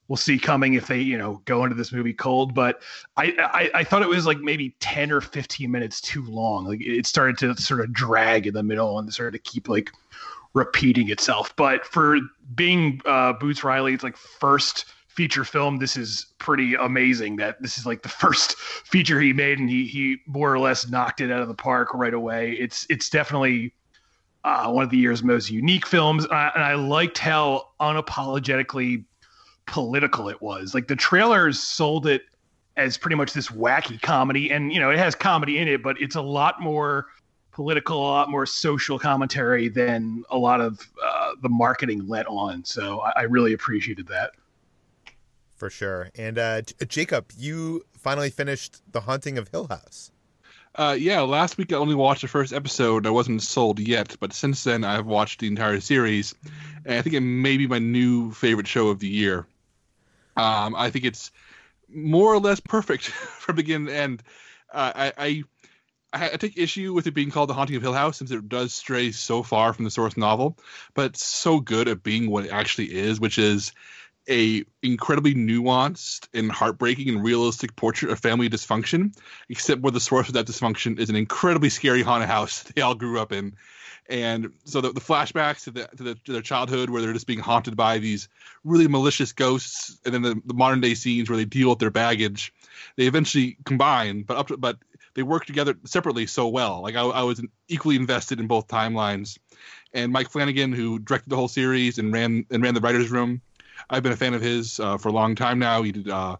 will see coming if they you know go into this movie cold. But I, I I thought it was like maybe ten or fifteen minutes too long. Like it started to sort of drag in the middle and started to keep like repeating itself. But for being uh, Boots Riley, it's like first feature film, this is pretty amazing that this is like the first feature he made and he he more or less knocked it out of the park right away. It's it's definitely uh, one of the year's most unique films, and I, and I liked how unapologetically political it was. Like the trailers sold it as pretty much this wacky comedy, and you know it has comedy in it, but it's a lot more political, a lot more social commentary than a lot of uh, the marketing let on. So I, I really appreciated that for sure. And uh, J- Jacob, you finally finished The Haunting of Hill House. Uh, yeah, last week I only watched the first episode. I wasn't sold yet, but since then I've watched the entire series, and I think it may be my new favorite show of the year. Um, I think it's more or less perfect from beginning to end. Uh, I, I I take issue with it being called The Haunting of Hill House since it does stray so far from the source novel, but it's so good at being what it actually is, which is a incredibly nuanced and heartbreaking and realistic portrait of family dysfunction, except where the source of that dysfunction is an incredibly scary haunted house they all grew up in. And so the, the flashbacks to, the, to, the, to their childhood, where they're just being haunted by these really malicious ghosts, and then the, the modern day scenes where they deal with their baggage, they eventually combine, but up to, but they work together separately so well. Like I, I was equally invested in both timelines. And Mike Flanagan, who directed the whole series and ran and ran the writers' room, I've been a fan of his uh, for a long time now. He did uh,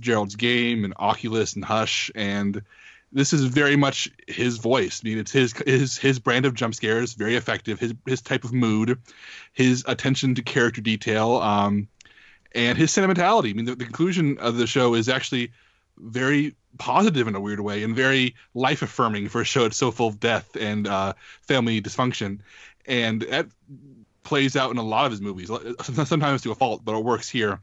Gerald's Game and Oculus and Hush, and this is very much his voice. I mean, it's his his his brand of jump scares, very effective. His his type of mood, his attention to character detail, um, and his sentimentality. I mean, the, the conclusion of the show is actually very positive in a weird way and very life affirming for a show that's so full of death and uh, family dysfunction. And that plays out in a lot of his movies, sometimes to a fault, but it works here.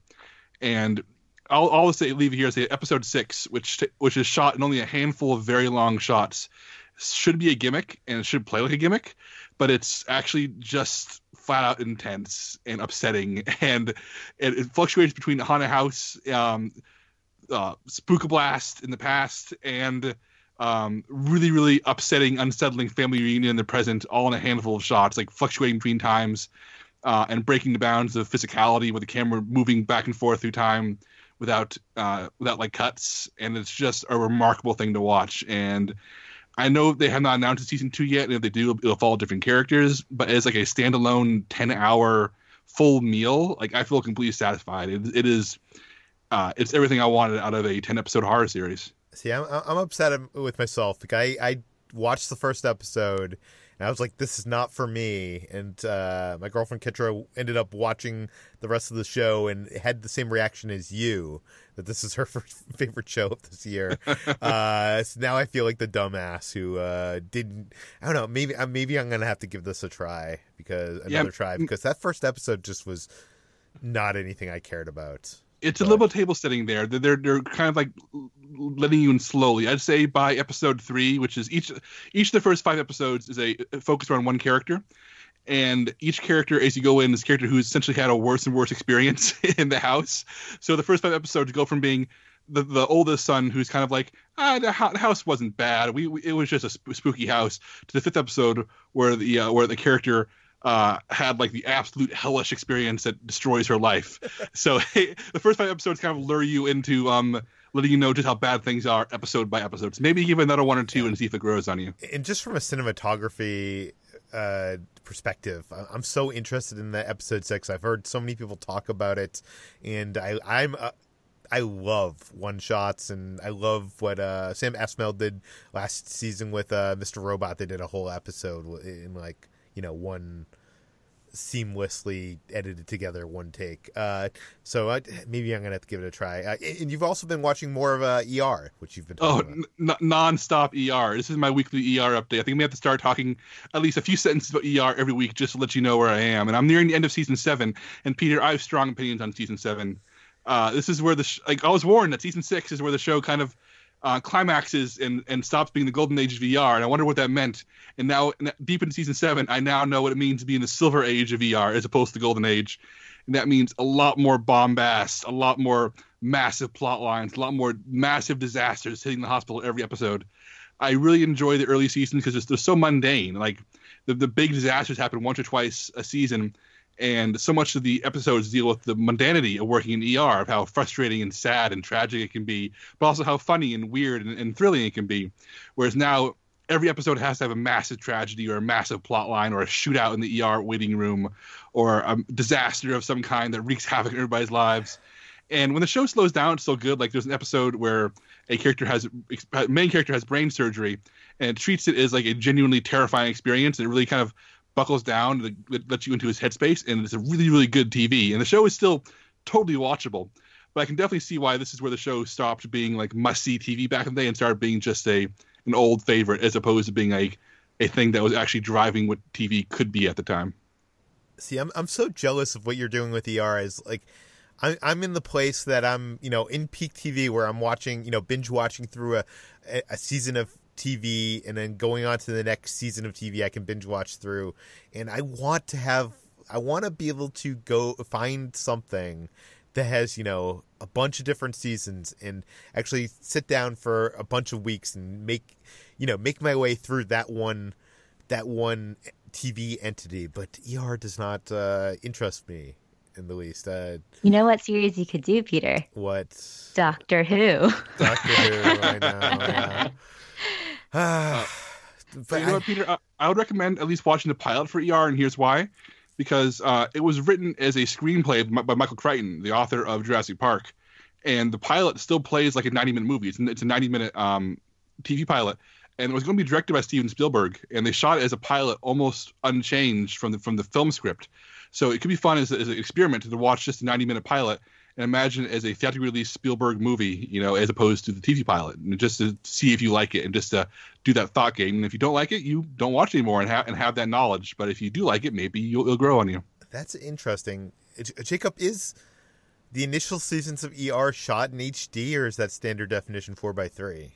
And I'll, I'll say leave it here say episode six, which which is shot in only a handful of very long shots, should be a gimmick and it should play like a gimmick, but it's actually just flat out intense and upsetting, and it, it fluctuates between haunted house, um, uh, Blast in the past, and um, really, really upsetting, unsettling family reunion in the present, all in a handful of shots, like fluctuating between times uh, and breaking the bounds of physicality with the camera moving back and forth through time without uh, without like cuts. And it's just a remarkable thing to watch. And I know they have not announced a season two yet, and if they do, it'll follow different characters. But as like a standalone ten hour full meal, like I feel completely satisfied. it, it is. Uh, it's everything I wanted out of a ten episode horror series. See, I'm I'm upset with myself. Like I I watched the first episode and I was like, this is not for me. And uh, my girlfriend Kitra ended up watching the rest of the show and had the same reaction as you that this is her first favorite show of this year. uh, so now I feel like the dumbass who uh, didn't. I don't know. Maybe uh, maybe I'm gonna have to give this a try because another yeah. try because that first episode just was not anything I cared about. It's but. a little table setting there. They're they're kind of like letting you in slowly. I'd say by episode three, which is each each of the first five episodes is a focus on one character, and each character as you go in is a character who's essentially had a worse and worse experience in the house. So the first five episodes go from being the, the oldest son who's kind of like ah the, the house wasn't bad we, we, it was just a sp- spooky house to the fifth episode where the uh, where the character uh, had like the absolute hellish experience that destroys her life. so hey, the first five episodes kind of lure you into um, letting you know just how bad things are episode by episode. So maybe give another one or two and see if it grows on you. And just from a cinematography uh, perspective, I'm so interested in the episode six. I've heard so many people talk about it, and I, I'm. Uh, I love one shots and I love what uh, Sam Esmail did last season with uh, Mr. Robot. They did a whole episode in like you know one seamlessly edited together one take. Uh, so I, maybe I'm gonna have to give it a try. Uh, and you've also been watching more of uh, ER, which you've been oh n- non-stop ER. This is my weekly ER update. I think we have to start talking at least a few sentences about ER every week just to let you know where I am. And I'm nearing the end of season seven. And Peter, I have strong opinions on season seven. Uh, this is where the sh- like I was warned that season six is where the show kind of uh, climaxes and and stops being the golden age of VR. And I wonder what that meant. And now, deep in season seven, I now know what it means to be in the silver age of VR as opposed to the golden age. And that means a lot more bombast, a lot more massive plot lines, a lot more massive disasters hitting the hospital every episode. I really enjoy the early seasons because they're so mundane. Like the, the big disasters happen once or twice a season, and so much of the episodes deal with the mundanity of working in ER, of how frustrating and sad and tragic it can be, but also how funny and weird and, and thrilling it can be. Whereas now every episode has to have a massive tragedy or a massive plot line or a shootout in the ER waiting room or a disaster of some kind that wreaks havoc in everybody's lives. And when the show slows down, it's still good. Like there's an episode where a character has main character has brain surgery and it treats it as like a genuinely terrifying experience. And it really kind of buckles down, it lets you into his headspace, and it's a really, really good TV. And the show is still totally watchable. But I can definitely see why this is where the show stopped being like must see TV back in the day and started being just a an old favorite as opposed to being like a thing that was actually driving what TV could be at the time. See, I'm I'm so jealous of what you're doing with ER. Is like, I'm I'm in the place that I'm, you know, in peak TV where I'm watching, you know, binge watching through a a season of TV and then going on to the next season of TV I can binge watch through. And I want to have I want to be able to go find something that has you know a bunch of different seasons and actually sit down for a bunch of weeks and make you know make my way through that one that one TV entity. But ER does not uh, interest me in the least. Uh, You know what series you could do, Peter? what Doctor Who. Doctor Who? I know. But but you know what, Peter? I, I would recommend at least watching the pilot for ER, and here's why: because uh, it was written as a screenplay by, by Michael Crichton, the author of Jurassic Park, and the pilot still plays like a 90-minute movie. It's, it's a 90-minute um, TV pilot, and it was going to be directed by Steven Spielberg, and they shot it as a pilot, almost unchanged from the from the film script. So it could be fun as, as an experiment to watch just a 90-minute pilot and imagine it as a theatrically released Spielberg movie, you know, as opposed to the TV pilot, and just to see if you like it and just to do that thought game. And if you don't like it, you don't watch anymore and, ha- and have that knowledge. But if you do like it, maybe you'll, it'll grow on you. that's interesting. Jacob, is the initial seasons of ER shot in HD or is that standard definition four x three?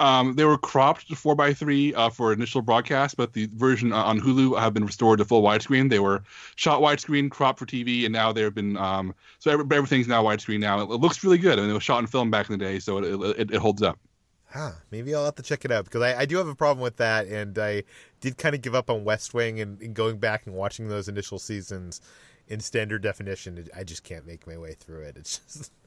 Um, they were cropped to four x three uh, for initial broadcast, but the version uh, on Hulu have been restored to full widescreen. They were shot widescreen, cropped for TV, and now they've been um, so every, everything's now widescreen now. It, it looks really good. I mean, it was shot in film back in the day, so it, it, it holds up. Huh, maybe I'll have to check it out because I, I do have a problem with that, and I did kind of give up on West Wing and, and going back and watching those initial seasons in standard definition. I just can't make my way through it. It's just.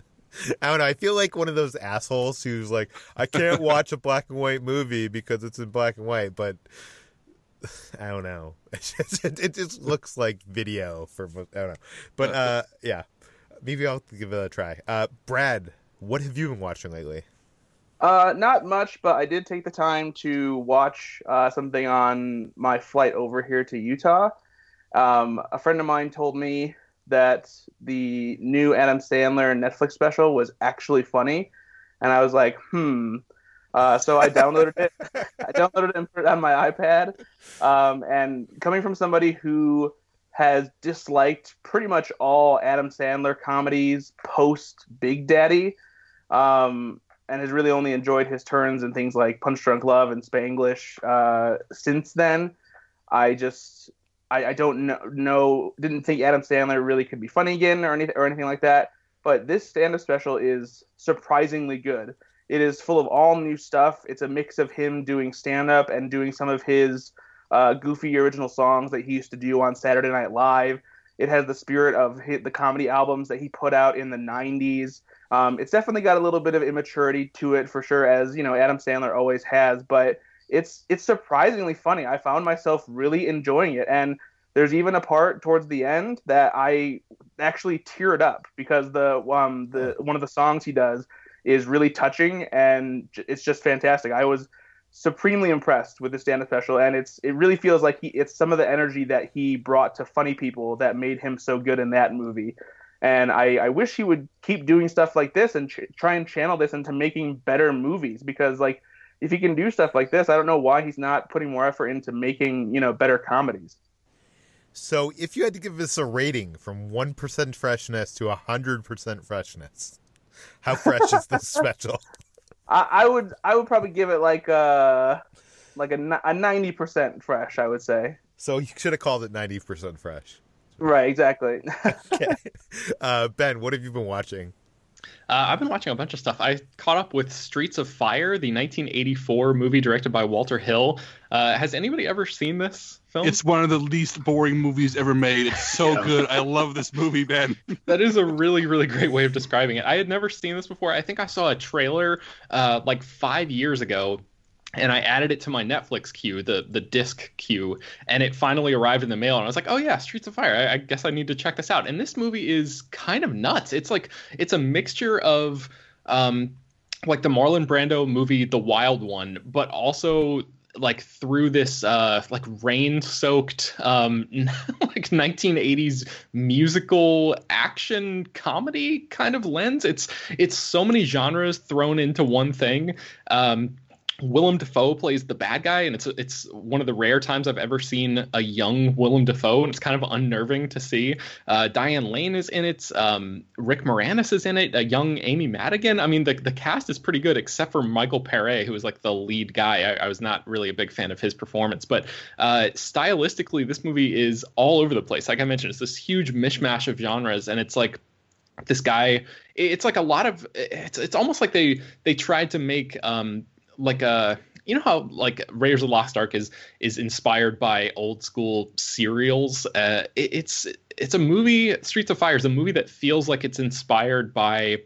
I don't know. I feel like one of those assholes who's like, I can't watch a black and white movie because it's in black and white, but I don't know. It just, it just looks like video for I don't know. But uh, yeah, maybe I'll give it a try. Uh, Brad, what have you been watching lately? Uh, not much, but I did take the time to watch uh, something on my flight over here to Utah. Um, a friend of mine told me that the new Adam Sandler Netflix special was actually funny, and I was like, hmm. Uh, so I downloaded it. I downloaded it and put it on my iPad. Um, and coming from somebody who has disliked pretty much all Adam Sandler comedies post Big Daddy, um, and has really only enjoyed his turns in things like Punch Drunk Love and Spanglish uh, since then. I just I, I don't know, know didn't think Adam Sandler really could be funny again or anything or anything like that. But this stand-up special is surprisingly good. It is full of all new stuff. It's a mix of him doing stand-up and doing some of his uh, goofy original songs that he used to do on Saturday Night Live. It has the spirit of the comedy albums that he put out in the '90s. Um, it's definitely got a little bit of immaturity to it for sure, as you know Adam Sandler always has. But it's it's surprisingly funny. I found myself really enjoying it, and there's even a part towards the end that I actually teared up because the um the one of the songs he does is really touching and it's just fantastic. I was supremely impressed with the stand-up special, and it's it really feels like he it's some of the energy that he brought to Funny People that made him so good in that movie. And I, I wish he would keep doing stuff like this and ch- try and channel this into making better movies because like if he can do stuff like this, I don't know why he's not putting more effort into making you know better comedies. So, if you had to give this a rating from 1% freshness to 100% freshness, how fresh is this special? I, I would I would probably give it like a like a a ninety percent fresh. I would say. So, you should have called it 90% fresh. Right. Exactly. Okay. Uh, ben, what have you been watching? Uh, I've been watching a bunch of stuff. I caught up with Streets of Fire, the 1984 movie directed by Walter Hill. Uh, has anybody ever seen this film? It's one of the least boring movies ever made. It's so good. I love this movie, Ben. that is a really, really great way of describing it. I had never seen this before. I think I saw a trailer uh, like five years ago. And I added it to my Netflix queue, the the disc queue, and it finally arrived in the mail. And I was like, "Oh yeah, Streets of Fire. I, I guess I need to check this out." And this movie is kind of nuts. It's like it's a mixture of um, like the Marlon Brando movie, The Wild One, but also like through this uh like rain soaked um like 1980s musical action comedy kind of lens it's it's so many genres thrown into one thing um Willem Dafoe plays the bad guy, and it's it's one of the rare times I've ever seen a young Willem Dafoe, and it's kind of unnerving to see. Uh, Diane Lane is in it. Um, Rick Moranis is in it. A young Amy Madigan. I mean, the the cast is pretty good, except for Michael Paré, who is like the lead guy. I, I was not really a big fan of his performance, but uh, stylistically, this movie is all over the place. Like I mentioned, it's this huge mishmash of genres, and it's like this guy it's like a lot of it's it's almost like they they tried to make um like a you know how like Raiders of the Lost Ark is is inspired by old school serials. Uh, it, it's it's a movie. Streets of Fire is a movie that feels like it's inspired by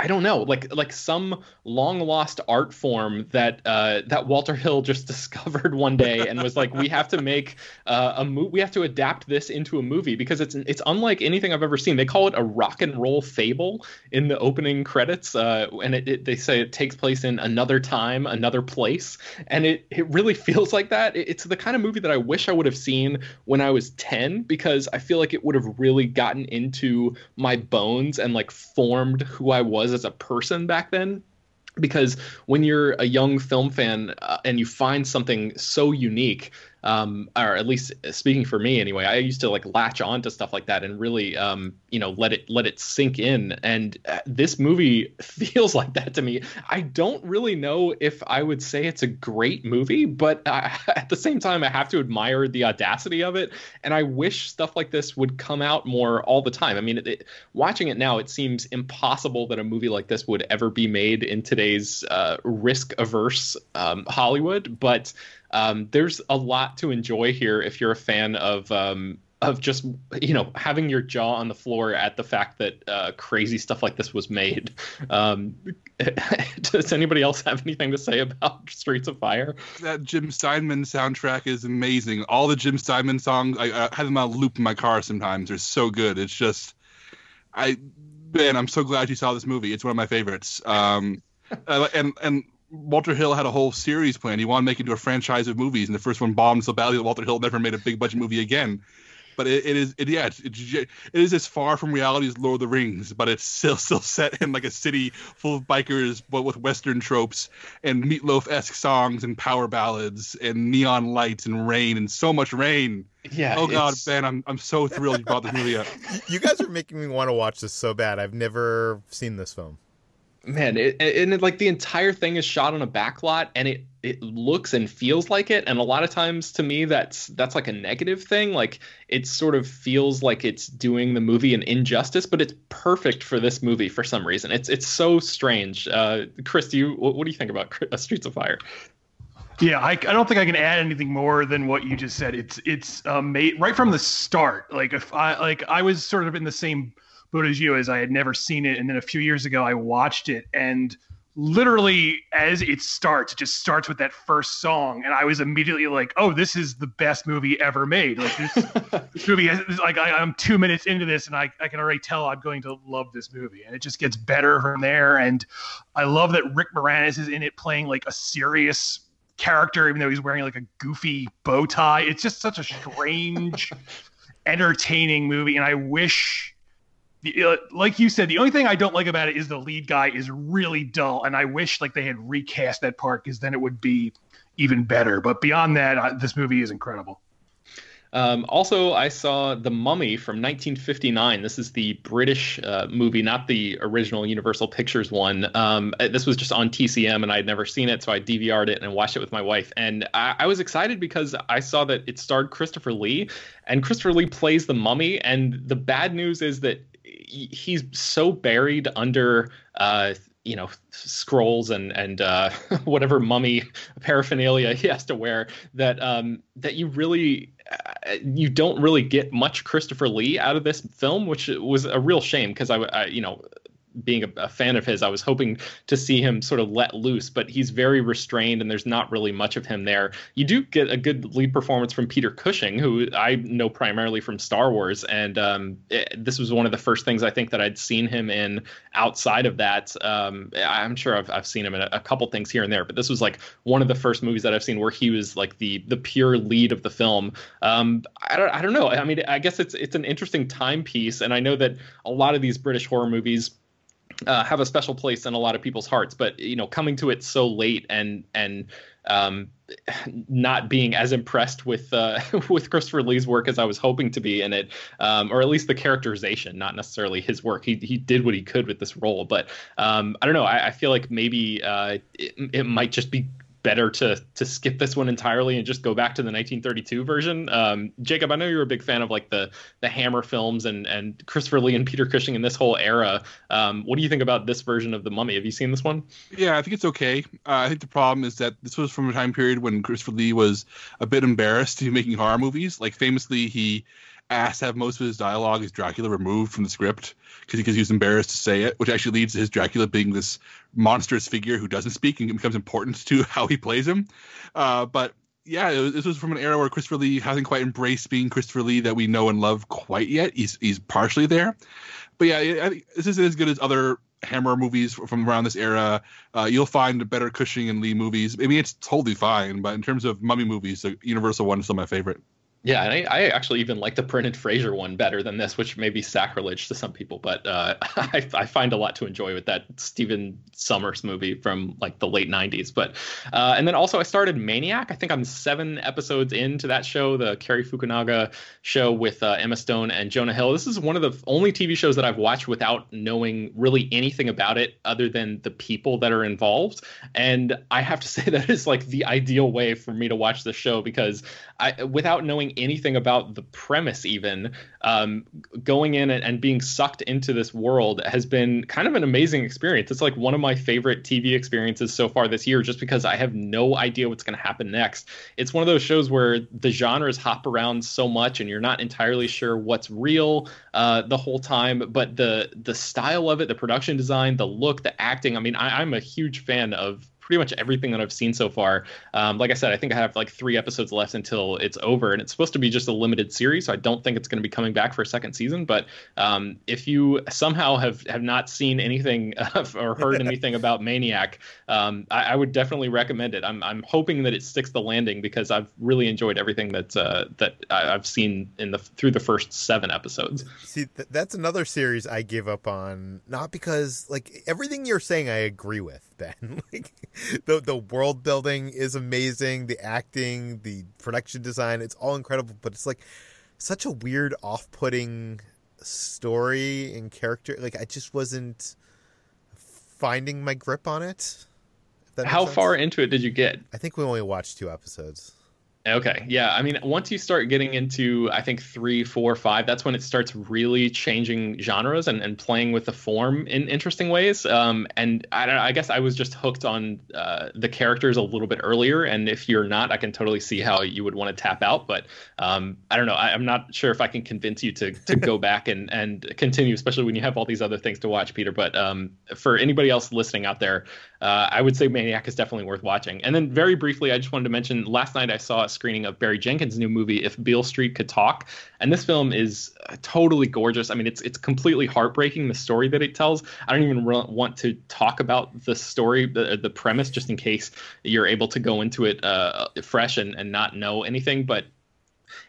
I don't know, like like some long lost art form that uh, that Walter Hill just discovered one day and was like, we have to make uh, a movie. We have to adapt this into a movie because it's it's unlike anything I've ever seen. They call it a rock and roll fable in the opening credits, uh, and it, it, they say it takes place in another time, another place, and it it really feels like that. It, it's the kind of movie that I wish I would have seen when I was ten because I feel like it would have really gotten into my bones and like formed who I was was as a person back then because when you're a young film fan uh, and you find something so unique um, or at least speaking for me anyway, I used to like latch on to stuff like that and really, um, you know, let it let it sink in. And uh, this movie feels like that to me. I don't really know if I would say it's a great movie, but at the same time, I have to admire the audacity of it. And I wish stuff like this would come out more all the time. I mean, it, it, watching it now, it seems impossible that a movie like this would ever be made in today's uh, risk averse um, Hollywood, but um, there's a lot to enjoy here if you're a fan of um, of just you know having your jaw on the floor at the fact that uh, crazy stuff like this was made. Um, does anybody else have anything to say about Streets of Fire? That Jim Steinman soundtrack is amazing. All the Jim Steinman songs, I, I have them on loop in my car sometimes. They're so good. It's just, I, man, I'm so glad you saw this movie. It's one of my favorites. Um, and and Walter Hill had a whole series plan. He wanted to make it into a franchise of movies, and the first one bombed so badly that Walter Hill never made a big budget movie again. But it, it is, it, yeah, it's, it's, as far from reality as Lord of the Rings, but it's still still set in like a city full of bikers, but with Western tropes and Meatloaf esque songs and power ballads and neon lights and rain and so much rain. Yeah. Oh God, Ben, I'm I'm so thrilled you brought this movie up. you guys are making me want to watch this so bad. I've never seen this film man it, and it, like the entire thing is shot on a backlot and it it looks and feels like it. And a lot of times to me that's that's like a negative thing. Like it sort of feels like it's doing the movie an injustice but it's perfect for this movie for some reason. It's it's so strange. Uh chris do you what, what do you think about uh, streets of fire? Yeah, I, I don't think I can add anything more than what you just said. It's it's um, right from the start. Like if I like I was sort of in the same you as I had never seen it. And then a few years ago, I watched it and literally as it starts, it just starts with that first song. And I was immediately like, oh, this is the best movie ever made. Like this, this movie, is, like I, am two minutes into this and I, I can already tell I'm going to love this movie. And it just gets better from there. And I love that Rick Moranis is in it playing like a serious character, even though he's wearing like a goofy bow tie. It's just such a strange, entertaining movie. And I wish the, uh, like you said, the only thing I don't like about it is the lead guy is really dull, and I wish like they had recast that part because then it would be even better. But beyond that, uh, this movie is incredible. Um, also, I saw The Mummy from 1959. This is the British uh, movie, not the original Universal Pictures one. Um, uh, this was just on TCM, and I had never seen it, so I DVR'd it and watched it with my wife. And I, I, was excited because I saw that it starred Christopher Lee, and Christopher Lee plays the Mummy. And the bad news is that he's so buried under uh, you know scrolls and and uh, whatever mummy paraphernalia he has to wear that um, that you really uh, you don't really get much Christopher Lee out of this film, which was a real shame because I, I you know being a, a, fan of his, I was hoping to see him sort of let loose, but he's very restrained and there's not really much of him there. You do get a good lead performance from Peter Cushing, who I know primarily from Star Wars, and um, it, this was one of the first things I think that I'd seen him in outside of that. Um, I'm sure I've, I've seen him in a, a, couple things here and there, but this was like one of the first movies that I've seen where he was like the the pure lead of the film. Um, I don't I don't know. I mean, I guess it's it's an interesting timepiece, and I know that a lot of these British horror movies uh, have a special place in a lot of people's hearts. But you know, coming to it so late and and um, not being as impressed with uh, with Christopher Lee's work as I was hoping to be in it, um, or at least the characterization, not necessarily his work. He he did what he could with this role, but um, I don't know. I, I feel like maybe uh, it, it might just be better to to skip this one entirely and just go back to the 1932 version. Um, Jacob, I know you're a big fan of like the the Hammer films and and Christopher Lee and Peter Cushing in this whole era. Um, what do you think about this version of the Mummy? Have you seen this one? Yeah, I think it's okay. Uh, I think the problem is that this was from a time period when Christopher Lee was a bit embarrassed to be making horror movies. Like famously, he to have most of his dialogue as Dracula removed from the script because he was embarrassed to say it, which actually leads to his Dracula being this monstrous figure who doesn't speak and becomes important to how he plays him. Uh, but yeah, was, this was from an era where Christopher Lee hasn't quite embraced being Christopher Lee that we know and love quite yet. He's he's partially there, but yeah, this isn't as good as other Hammer movies from around this era. Uh, you'll find better Cushing and Lee movies. I mean, it's totally fine, but in terms of mummy movies, the Universal one is still my favorite. Yeah, and I, I, actually even like the Brendan Fraser one better than this, which may be sacrilege to some people, but uh, I, I, find a lot to enjoy with that Stephen Sommers movie from like the late '90s. But uh, and then also I started Maniac. I think I'm seven episodes into that show, the Cary Fukunaga show with uh, Emma Stone and Jonah Hill. This is one of the only TV shows that I've watched without knowing really anything about it other than the people that are involved. And I have to say that is like the ideal way for me to watch the show because I, without knowing anything about the premise, even um, going in and, and, being sucked into this world has been kind of an amazing experience. It's like one of my favorite TV experiences so far this year, just because I have no idea what's going to happen next. It's one of those shows where the genres hop around so much, and you're not entirely sure what's real uh, the whole time. But the the style of it, the production design, the look, the acting. I mean, I, I'm a huge fan of pretty much everything that I've seen so far. Um, like I said, I think I have like three episodes left until it's over, and it's supposed to be just a limited series, so I don't think it's going to be coming back for a second season. But um, if you somehow have have not seen anything or heard anything about Maniac, um, I, I, would definitely recommend it. I'm I'm hoping that it sticks the landing because I've really enjoyed everything that uh, that I've seen in the through the first seven episodes. See, th- that's another series I give up on, not because like everything you're saying I agree with, Ben. like the the world building is amazing, the acting, the production design, it's all incredible, but it's like such a weird off-putting story and character like I just wasn't finding my grip on it. How sense. far into it did you get? I think we only watched two episodes. Okay. Yeah. I mean, once you start getting into, I think, three, four, five, that's when it starts really changing genres and, and playing with the form in interesting ways. Um, and I, don't I guess I was just hooked on uh, the characters a little bit earlier. And if you're not, I can totally see how you would want to tap out. But um, I don't know. I, am not sure if I can convince you to, to go back and, and continue, especially when you have all these other things to watch, Peter. But um, for anybody else listening out there, uh, I would say Maniac is definitely worth watching. And then very briefly, I just wanted to mention last night I saw a screening of Barry Jenkins' new movie, If Beale Street Could Talk, and this film is uh, totally gorgeous. I mean, it's it's completely heartbreaking the story that it tells. I don't even re- want to talk about the story, the the premise, just in case you're able to go into it uh, fresh and and not know anything, but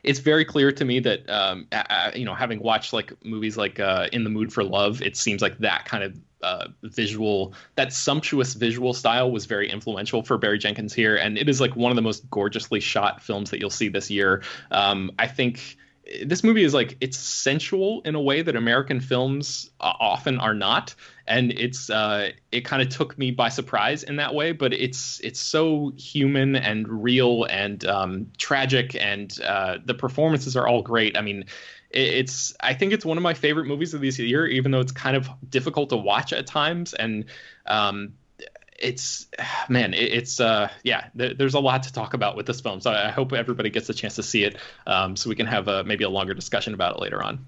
it's very clear to me that um, you know having watched like movies like uh, in the mood for love it seems like that kind of uh, visual that sumptuous visual style was very influential for barry jenkins here and it is like one of the most gorgeously shot films that you'll see this year um, i think this movie is like it's sensual in a way that American films often are not, and it's uh, it kind of took me by surprise in that way. But it's it's so human and real and um, tragic, and uh, the performances are all great. I mean, it's I think it's one of my favorite movies of this year, even though it's kind of difficult to watch at times, and um, it's man, it, it's uh, yeah. There, there's a lot to talk about with this film, so I, I hope everybody gets a chance to see it, um, so we can have a, maybe a longer discussion about it later on.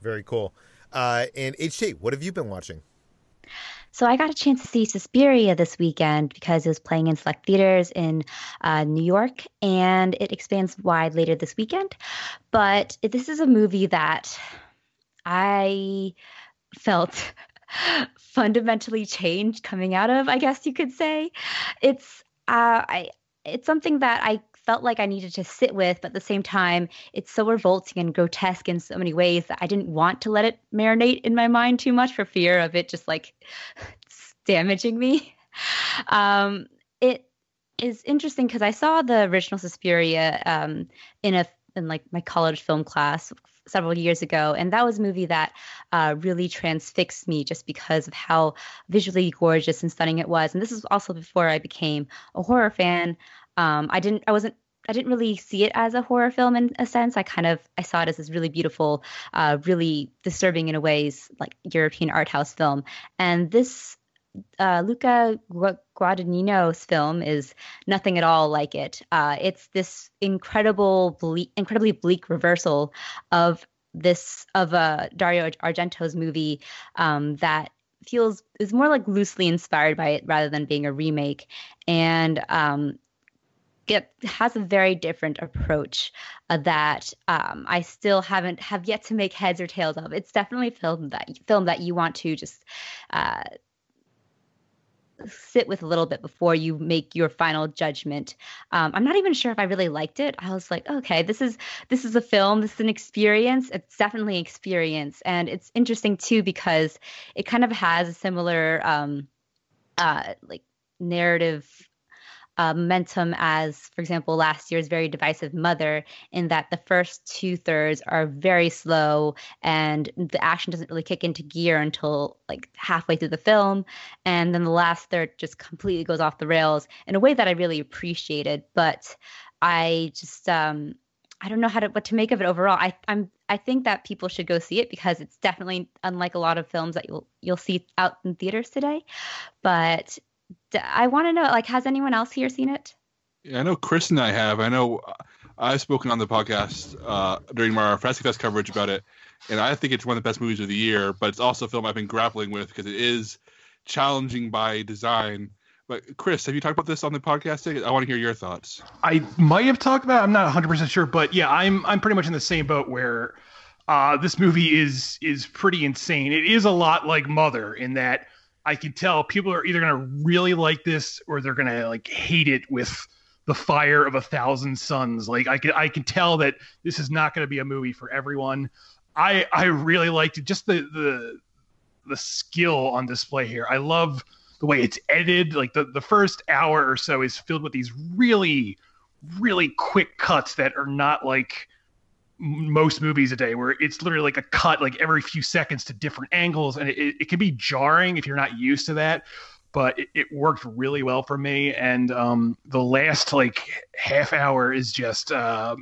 Very cool. Uh, and HT, what have you been watching? So I got a chance to see Suspiria this weekend because it was playing in select theaters in uh, New York, and it expands wide later this weekend. But this is a movie that I felt fundamentally changed coming out of, I guess you could say. It's uh, I it's something that I felt like I needed to sit with, but at the same time, it's so revolting and grotesque in so many ways that I didn't want to let it marinate in my mind too much for fear of it just like damaging me. Um, it is interesting because I saw the original Suspiria um, in a in like my college film class several years ago, and that was a movie that uh, really transfixed me just because of how visually gorgeous and stunning it was. And this is also before I became a horror fan. Um, I didn't, I wasn't I didn't really see it as a horror film in a sense. I kind of I saw it as this really beautiful, uh, really disturbing in a ways like European art house film. And this uh, Luca Guadagnino's film is nothing at all like it. Uh, it's this incredible, ble- incredibly bleak reversal of this of uh, Dario Argento's movie um, that feels is more like loosely inspired by it rather than being a remake, and um, it has a very different approach uh, that um, I still haven't have yet to make heads or tails of. It's definitely a film that film that you want to just uh, sit with a little bit before you make your final judgment. Um, I'm not even sure if I really liked it. I was like, okay, this is this is a film. This is an experience. It's definitely an experience, and it's interesting too because it kind of has a similar um, uh, like narrative uh, momentum as, for example, last year's very divisive Mother, in that the first two thirds are very slow and the action doesn't really kick into gear until like halfway through the film. And then the last third just completely goes off the rails in a way that I really appreciated. But I just, um, I don't know how to what to make of it overall. I I'm I think that people should go see it because it's definitely unlike a lot of films that you'll you'll see out in theaters today. But I want to know, like, has anyone else here seen it? Yeah, I know Chris and I have. I know uh, I've spoken on the podcast uh, during our Fantastic Fest coverage about it, and I think it's one of the best movies of the year. But it's also a film I've been grappling with because it is challenging by design. But Chris, have you talked about this on the podcast? I want to hear your thoughts. I might have talked about. It. I'm not 100 percent sure, but yeah, I'm I'm pretty much in the same boat where uh, this movie is is pretty insane. It is a lot like Mother in that I can tell people are either going to really like this or they're going to like hate it with the fire of a thousand suns. Like I can I can tell that this is not going to be a movie for everyone. I I really liked it. Just the the the skill on display here. I love the way it's edited. Like the the first hour or so is filled with these really really quick cuts that are not like most movies a day where it's literally like a cut like every few seconds to different angles and it, it can be jarring if you're not used to that but it, it worked really well for me and um, the last like half hour is just uh,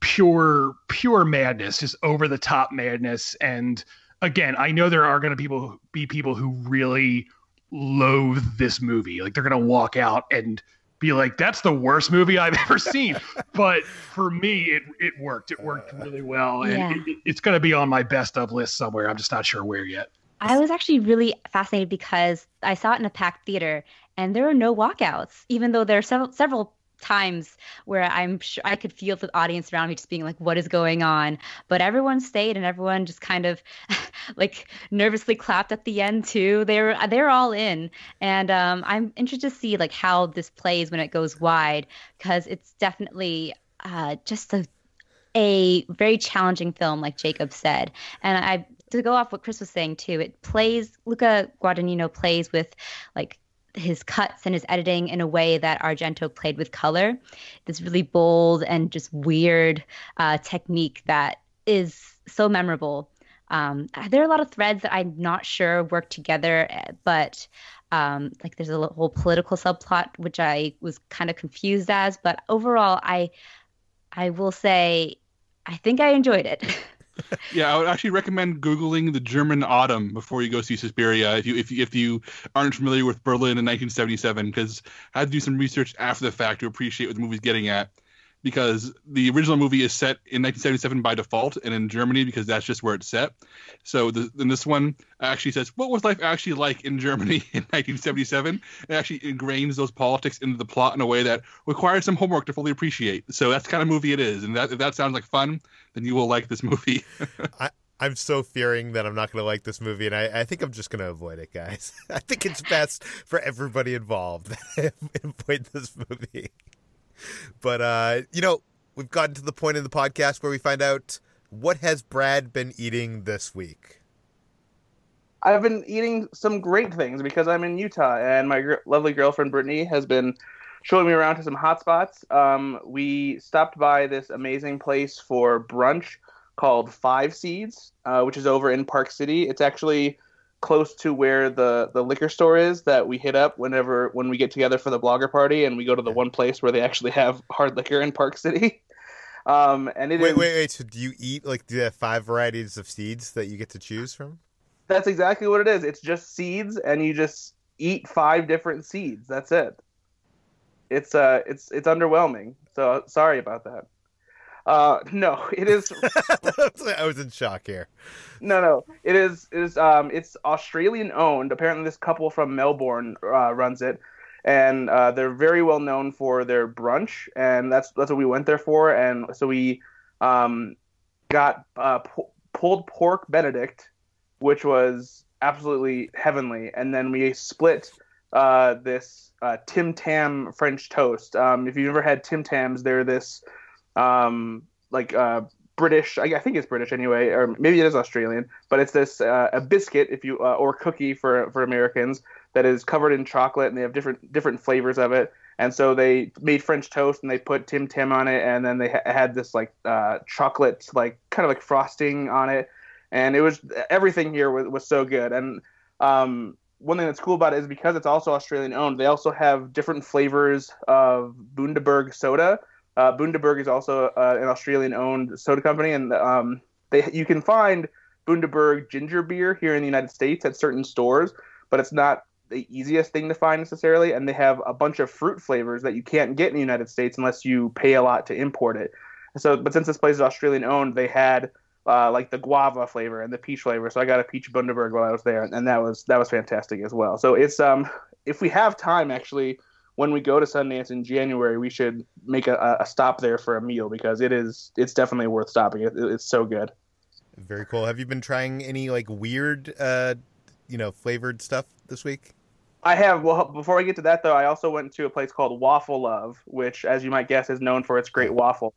pure pure madness just over the top madness and again i know there are going to people be people who really loathe this movie like they're going to walk out and be like, that's the worst movie I've ever seen. but for me, it it worked. It worked uh, really well, and yeah. it, it's going to be on my best of list somewhere. I'm just not sure where yet. I was actually really fascinated because I saw it in a packed theater, and there were no walkouts, even though there are several several times where I'm sure I could feel the audience around me just being like, what is going on? But everyone stayed and everyone just kind of like nervously clapped at the end too. They're they're all in. And um, I'm interested to see like how this plays when it goes wide because it's definitely uh, just a a very challenging film, like Jacob said. And I to go off what Chris was saying too, it plays Luca Guadagnino plays with like his cuts and his editing in a way that Argento played with color. This really bold and just weird uh, technique that is so memorable. Um, there are a lot of threads that I'm not sure work together, but um, like there's a whole political subplot which I was kind of confused as. But overall, I I will say I think I enjoyed it. yeah, I would actually recommend googling the German Autumn before you go see Suspiria if you if you, if you aren't familiar with Berlin in 1977 because I had to do some research after the fact to appreciate what the movie's getting at because the original movie is set in 1977 by default and in Germany because that's just where it's set. So the, this one actually says what was life actually like in Germany in 1977. It actually ingrains those politics into the plot in a way that requires some homework to fully appreciate. So that's kind of movie it is, and that if that sounds like fun, then you will like this movie. I, I'm so fearing that I'm not going to like this movie, and I, I think I'm just going to avoid it, guys. I think it's best for everybody involved avoid this movie. But uh, you know, we've gotten to the point in the podcast where we find out what has Brad been eating this week. I've been eating some great things because I'm in Utah, and my gr- lovely girlfriend Brittany has been showing me around to some hot spots. Um, we stopped by this amazing place for brunch called Five Seeds, uh, which is over in Park City. It's actually close to where the the liquor store is that we hit up whenever when we get together for the blogger party, and we go to the one place where they actually have hard liquor in Park City. Um, and it wait, is- wait, wait. So do you eat like do you have five varieties of seeds that you get to choose from? That's exactly what it is. It's just seeds, and you just eat five different seeds. That's it. It's uh, it's it's underwhelming. So sorry about that. Uh, no, it is. I was in shock here. No, no, it is. It is. Um, it's Australian owned. Apparently, this couple from Melbourne uh, runs it, and uh, they're very well known for their brunch, and that's that's what we went there for. And so we um, got uh, pu- pulled pork Benedict, which was absolutely heavenly, and then we split uh, this uh, Tim Tam French toast. Um, if you've ever had Tim Tams, they're this um, like uh, British. I, I think it's British anyway, or maybe it is Australian. But it's this uh, a biscuit, if you uh, or cookie for for Americans that is covered in chocolate, and they have different different flavors of it. And so they made French toast, and they put Tim Tam on it, and then they ha- had this like uh, chocolate, like kind of like frosting on it, and it was everything here was, was so good. And um, one thing that's cool about it is because it's also Australian owned, they also have different flavors of Bundaberg soda. Uh, Bundaberg is also uh, an Australian-owned soda company, and um, they you can find Bundaberg ginger beer here in the United States at certain stores, but it's not the easiest thing to find necessarily. And they have a bunch of fruit flavors that you can't get in the United States unless you pay a lot to import it. So, but since this place is Australian-owned, they had uh, like the guava flavor and the peach flavor. So I got a peach Bundaberg while I was there, and that was that was fantastic as well. So it's um if we have time actually when we go to Sundance in January, we should make a, a stop there for a meal because it is it's definitely worth stopping. It, it's so good. Very cool. Have you been trying any like weird, uh, you know, flavored stuff this week? I have. Well, before I get to that though, I also went to a place called Waffle Love, which, as you might guess, is known for its great waffles.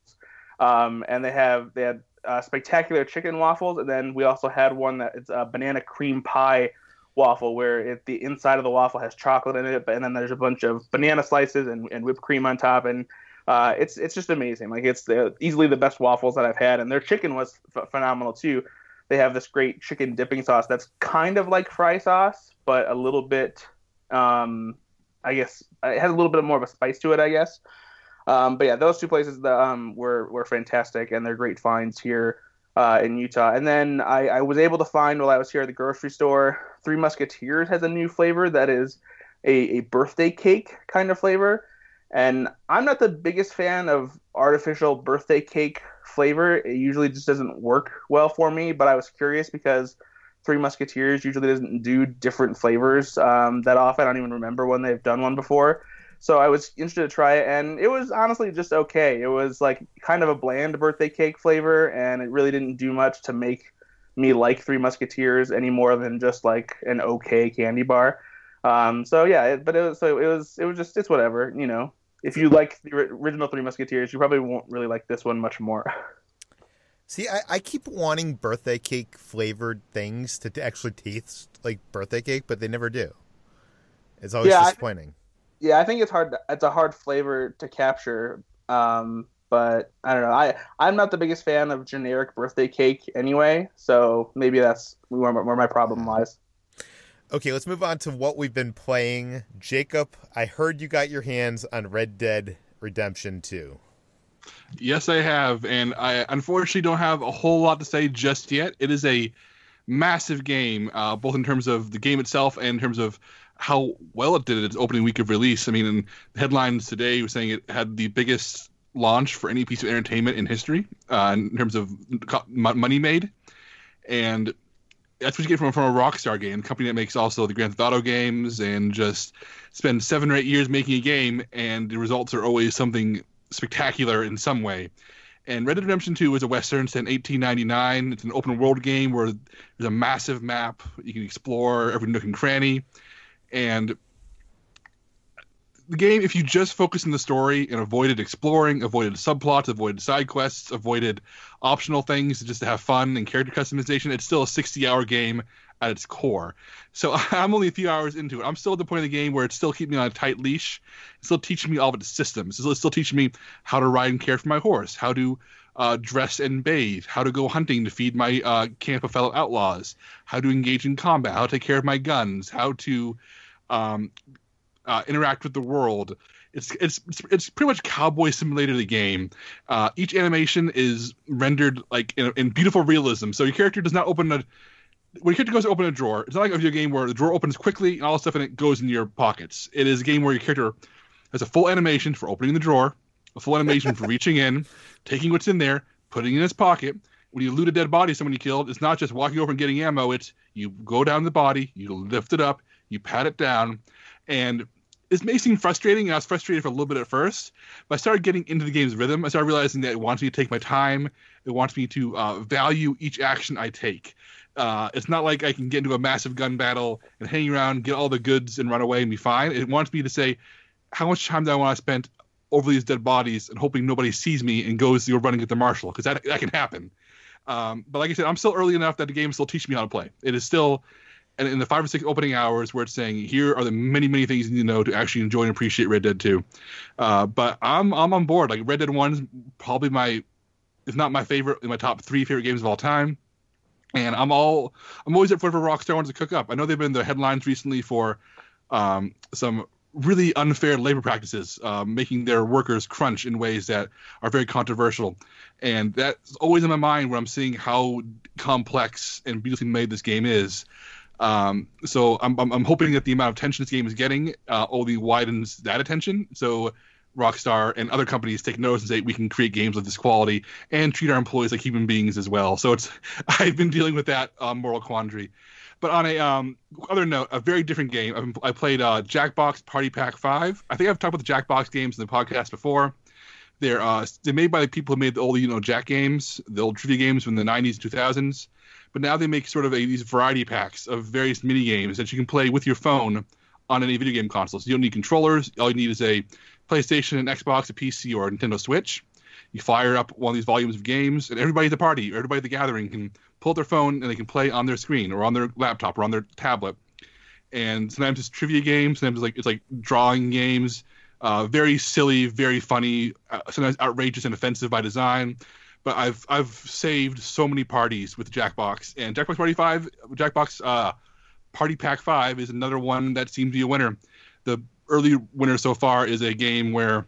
Um, and they have they had uh, spectacular chicken waffles, and then we also had one that it's a banana cream pie waffle, where it, the inside of the waffle has chocolate in it, and then there's a bunch of banana slices and, and whipped cream on top, and uh, it's it's just amazing. Like it's the, easily the best waffles that I've had, and their chicken was f- phenomenal too. They have this great chicken dipping sauce that's kind of like fry sauce, but a little bit, um, I guess, it has a little bit more of a spice to it, I guess. Um, but yeah, those two places that, um, were were fantastic, and they're great finds here uh, in Utah. And then I, I was able to find while I was here at the grocery store, Three Musketeers has a new flavor that is a, a birthday cake kind of flavor. And I'm not the biggest fan of artificial birthday cake flavor. It usually just doesn't work well for me. But I was curious because Three Musketeers usually doesn't do different flavors um, that often. I don't even remember when they've done one before. So I was interested to try it, and it was honestly just okay. It was like kind of a bland birthday cake flavor, and it really didn't do much to make me like Three Musketeers any more than just like an okay candy bar. Um, so yeah, it, but it was so it was it was just it's whatever, you know. If you like the original Three Musketeers, you probably won't really like this one much more. See, I, I keep wanting birthday cake flavored things to, to actually taste like birthday cake, but they never do. It's always Yeah, I- disappointing. Yeah, I think it's hard. It's a hard flavor to capture. Um, but I don't know. I I'm not the biggest fan of generic birthday cake anyway. So maybe that's where, my- where my problem lies. Okay, let's move on to what we've been playing. Jacob, I heard you got your hands on Red Dead Redemption 2. Yes, I have, and I unfortunately don't have a whole lot to say just yet. It is a massive game, uh, both in terms of the game itself and in terms of how well it did its opening week of release. I mean, in headlines today were saying it had the biggest launch for any piece of entertainment in history uh, in terms of money made, and that's what you get from from a Rockstar game, a company that makes also the Grand Theft Auto games, and just spend seven or eight years making a game, and the results are always something spectacular in some way. And Red Dead Redemption 2 is a Western set in 1899. It's an open world game where there's a massive map. You can explore every nook and cranny. And the game, if you just focus on the story and avoided exploring, avoided subplots, avoided side quests, avoided optional things just to have fun and character customization, it's still a 60 hour game at its core. So I'm only a few hours into it. I'm still at the point of the game where it's still keeping me on a tight leash. It's still teaching me all of its systems. It's still teaching me how to ride and care for my horse, how to uh, dress and bathe, how to go hunting to feed my uh, camp of fellow outlaws, how to engage in combat, how to take care of my guns, how to um, uh, interact with the world. It's, it's it's pretty much cowboy simulator the game. Uh, each animation is rendered like in, in, beautiful realism. So your character does not open a when your character goes to open a drawer. It's not like a video game where the drawer opens quickly and all the stuff in it goes in your pockets. It is a game where your character has a full animation for opening the drawer, a full animation for reaching in, taking what's in there, putting in his pocket. When you loot a dead body someone you killed, it's not just walking over and getting ammo. It's you go down the body, you lift it up, you pat it down, and this may seem frustrating, and I was frustrated for a little bit at first, but I started getting into the game's rhythm. I started realizing that it wants me to take my time. It wants me to uh, value each action I take. Uh, it's not like I can get into a massive gun battle and hang around, get all the goods, and run away and be fine. It wants me to say, how much time do I want to spend over these dead bodies and hoping nobody sees me and goes you're running at the marshal because that that can happen. Um, but like I said, I'm still early enough that the game still teaching me how to play. It is still and in the five or six opening hours where it's saying here are the many many things you need to know to actually enjoy and appreciate Red Dead 2. Uh, but I'm I'm on board. Like Red Dead 1 is probably my if not my favorite in my top three favorite games of all time. And I'm all I'm always up for for Rockstar wants to cook up. I know they've been in the headlines recently for um, some really unfair labor practices, uh, making their workers crunch in ways that are very controversial. And that's always in my mind when I'm seeing how complex and beautifully made this game is. Um, so I'm, I'm, I'm, hoping that the amount of attention this game is getting uh, only widens that attention. So Rockstar and other companies take notice and say we can create games of this quality and treat our employees like human beings as well. So it's I've been dealing with that uh, moral quandary. But on a um, other note, a very different game. I've, I played uh, Jackbox Party Pack Five. I think I've talked about the Jackbox games in the podcast before. They're uh, they're made by the people who made the old you know Jack games, the old trivia games from the 90s and 2000s but now they make sort of a, these variety packs of various mini games that you can play with your phone on any video game console. So you don't need controllers. All you need is a PlayStation, an Xbox, a PC, or a Nintendo Switch. You fire up one of these volumes of games, and everybody at the party, or everybody at the gathering can pull their phone and they can play on their screen or on their laptop or on their tablet. And sometimes it's trivia games, sometimes it's like it's like drawing games, uh, very silly, very funny, uh, sometimes outrageous and offensive by design but I've I've saved so many parties with Jackbox and Jackbox Party Five, Jackbox uh, Party Pack Five is another one that seems to be a winner. The early winner so far is a game where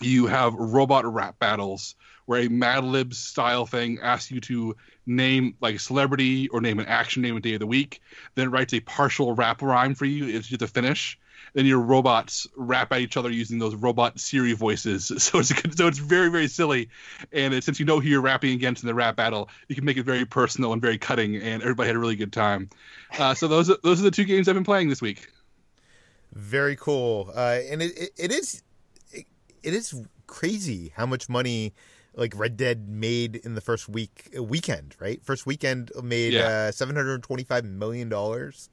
you have robot rap battles where a Mad Libs style thing asks you to name like a celebrity or name an action name a day of the week, then it writes a partial rap rhyme for you. It's just a finish then your robots rap at each other using those robot Siri voices. So it's so it's very very silly, and it, since you know who you're rapping against in the rap battle, you can make it very personal and very cutting, and everybody had a really good time. Uh, so those are, those are the two games I've been playing this week. Very cool, uh, and it, it, it is it, it is crazy how much money like Red Dead made in the first week weekend, right? First weekend made yeah. uh, seven hundred twenty five million dollars.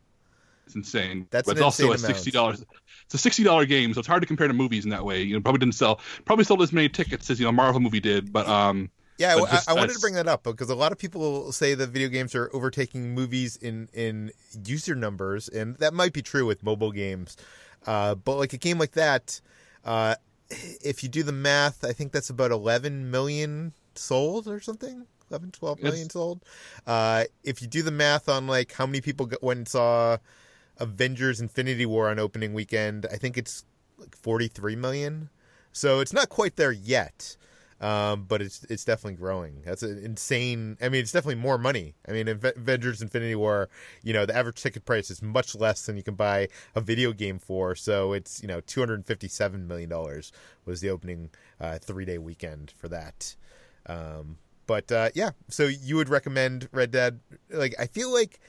It's insane. That's but it's also a sixty dollars. It's a sixty dollar game, so it's hard to compare to movies in that way. You know, probably didn't sell, probably sold as many tickets as you know Marvel movie did, but um. Yeah, but just, I, I wanted to bring that up because a lot of people say that video games are overtaking movies in in user numbers, and that might be true with mobile games. Uh, but like a game like that, uh, if you do the math, I think that's about 11 million sold or something. 11, 12 million sold. Uh, if you do the math on like how many people went and saw Avengers Infinity War on opening weekend. I think it's like 43 million. So it's not quite there yet. Um, but it's it's definitely growing. That's an insane. I mean, it's definitely more money. I mean, Avengers: Infinity War. You know, the average ticket price is much less than you can buy a video game for. So it's you know two hundred fifty-seven million dollars was the opening uh, three-day weekend for that. Um, but uh, yeah, so you would recommend Red Dead? Like, I feel like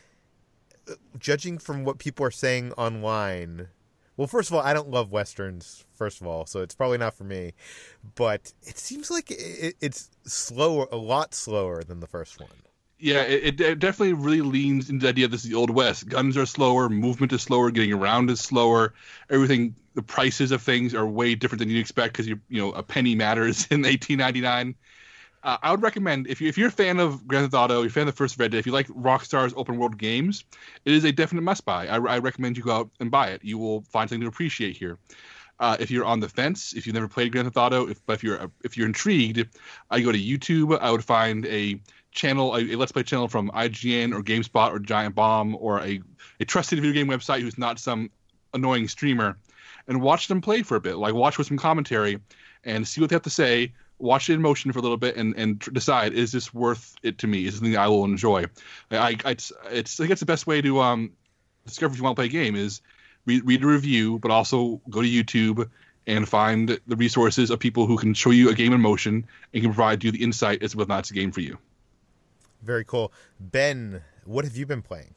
judging from what people are saying online, well, first of all, I don't love westerns. First of all, so it's probably not for me. But it seems like it, it's slower, a lot slower than the first one. Yeah, it, it, definitely really leans into the idea this is the old west. Guns are slower, movement is slower, getting around is slower. Everything, the prices of things are way different than you'd expect because you you know a penny matters in 1899. Uh, I would recommend if you if you're a fan of Grand Theft Auto, you're a fan of the first Red Dead, if you like Rockstar's open world games, it is a definite must buy. I, I recommend you go out and buy it. You will find something to appreciate here. Uh, if you're on the fence, if you've never played Grand Theft Auto, if, but if you're if you're intrigued, I go to YouTube. I would find a channel, a, a Let's Play channel from IGN or GameSpot or Giant Bomb or a, a trusted video game website who's not some annoying streamer, and watch them play for a bit. Like watch with some commentary and see what they have to say. Watch it in motion for a little bit and, and decide is this worth it to me? Is this something I will enjoy? I, I it's, it's I it's the best way to um discover if you want to play a game is read, read a review, but also go to YouTube and find the resources of people who can show you a game in motion and can provide you the insight as to whether or not it's a game for you. Very cool. Ben, what have you been playing?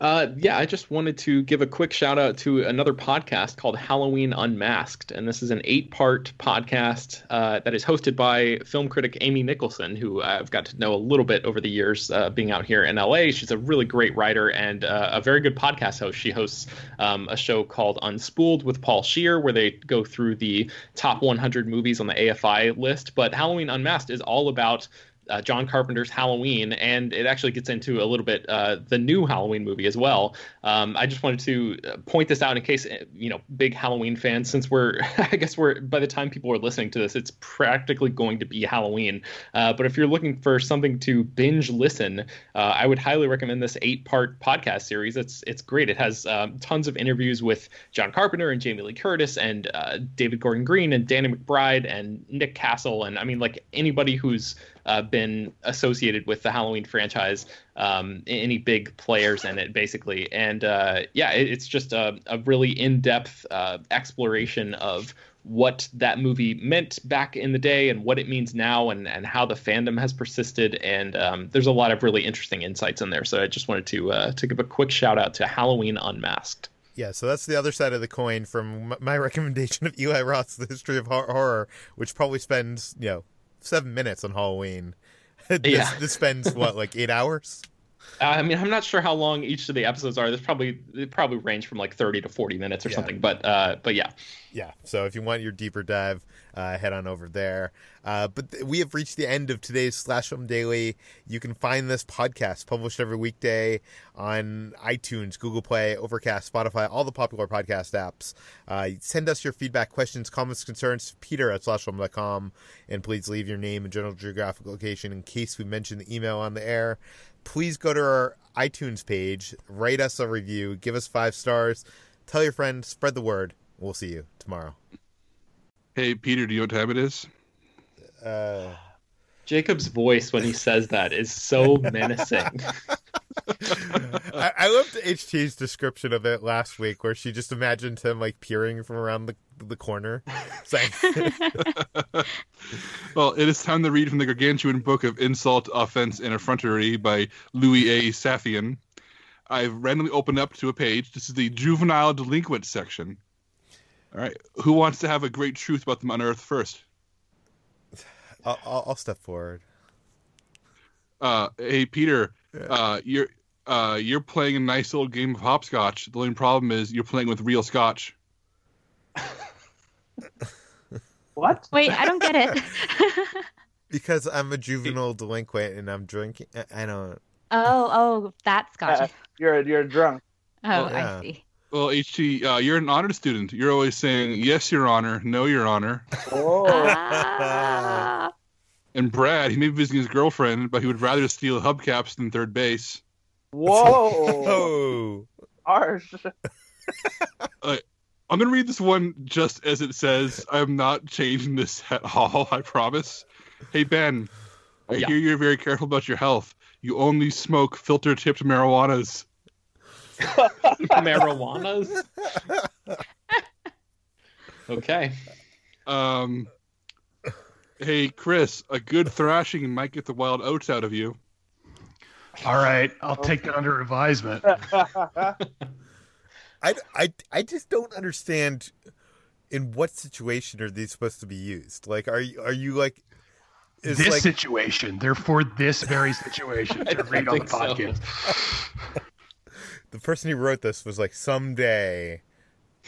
Uh, yeah, I just wanted to give a quick shout out to another podcast called Halloween Unmasked. And this is an eight part podcast uh, that is hosted by film critic Amy Nicholson, who I've got to know a little bit over the years uh, being out here in LA. She's a really great writer and uh, a very good podcast host. She hosts um, a show called Unspooled with Paul Scheer, where they go through the top 100 movies on the AFI list. But Halloween Unmasked is all about uh, John Carpenter's Halloween, and it actually gets into a little bit uh, the new Halloween movie as well. Um, I just wanted to uh, point this out in case uh, you know big Halloween fans, since we're I guess we're by the time people are listening to this, it's practically going to be Halloween. Uh, but if you're looking for something to binge listen, uh, I would highly recommend this eight-part podcast series. It's it's great. It has um, tons of interviews with John Carpenter and Jamie Lee Curtis and David Gordon Green and Danny McBride and Nick Castle, and I mean like anybody who's uh, been associated with the Halloween franchise, um, any big players in it, basically. And uh, yeah, it, it's just a, a really in depth uh, exploration of what that movie meant back in the day and what it means now and, and how the fandom has persisted. And um, there's a lot of really interesting insights in there. So I just wanted to, uh, to give a quick shout out to Halloween Unmasked. Yeah, so that's the other side of the coin from my recommendation of Eli Roth's The History of Horror, which probably spends, you know, seven minutes on Halloween. this, Yeah. this spends what like eight hours. Uh, I mean, I'm not sure how long each of the episodes are. There's probably they probably range from like 30 to 40 minutes or Yeah. something. But uh, but yeah, Yeah, so if you want your deeper dive, uh, head on over there. Uh, but th- we have reached the end of today's Slash Film Daily. You can find this podcast published every weekday on iTunes, Google Play, Overcast, Spotify, all the popular podcast apps. Uh, send us your feedback, questions, comments, concerns, peter at slashfilm.com. And please leave your name and general geographic location in case we mention the email on the air. Please go to our iTunes page, write us a review, give us five stars, tell your friends, spread the word. We'll see you tomorrow. Hey, Peter, do you know what time it is? Uh, Jacob's voice when he says that is so menacing. I, I loved HT's description of it last week, where she just imagined him like peering from around the the corner. It's like, Well, it is time to read from the gargantuan book of insult, offense, and effrontery by Louis A. Safian. I've randomly opened up to a page. This is the juvenile delinquent section. All right. Who wants to have a great truth about them on Earth first? I'll, I'll, I'll step forward. Uh, hey, Peter, uh, you're uh, you're playing a nice little game of hopscotch. The only problem is you're playing with real scotch. What? Wait, I don't get it. Because I'm a juvenile delinquent and I'm drinking. I- I don't. oh, oh, that's Uh, scotch. you're you're drunk. Oh, well, yeah. I see. Well, HT, uh, you're an honor student. You're always saying yes, Your Honor, no, Your Honor. Whoa. Ah. And Brad, he may be visiting his girlfriend, but he would rather steal hubcaps than third base. Whoa. Oh, Harsh. I'm gonna read this one just as it says. I'm not changing this at all. I promise. Hey Ben, I Yeah. hear you're very careful about your health. You only smoke filter-tipped marijuanas. Marijuanas. Okay. Um, hey Chris, a good thrashing might get the wild oats out of you. All right, I'll take that under advisement. I, I, I just don't understand. In what situation are these supposed to be used? Like, are you are you like? Is this like situation, they're for this very situation to read on the think so. podcast. the person who wrote this was like someday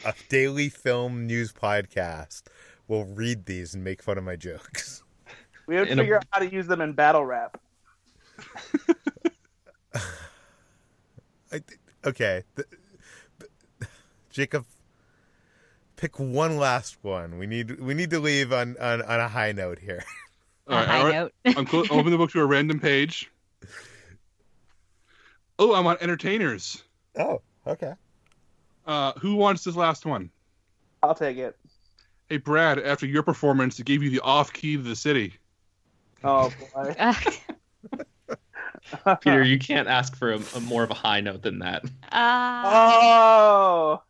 a daily film news podcast will read these and make fun of my jokes. We have to In a- figure out how to use them in battle rap. I, okay, Th- th- Jacob, pick one last one. We need we need to leave on on, on a high note here. All right, high all right. note. I'm clo- open the book to a random page. Oh, I'm on entertainers. Oh, okay. Uh, who wants this last one? I'll take it. Hey, Brad, after your performance, it gave you the off key to the city. Oh boy. Peter, you can't ask for a, a more of a high note than that. Ah. Oh.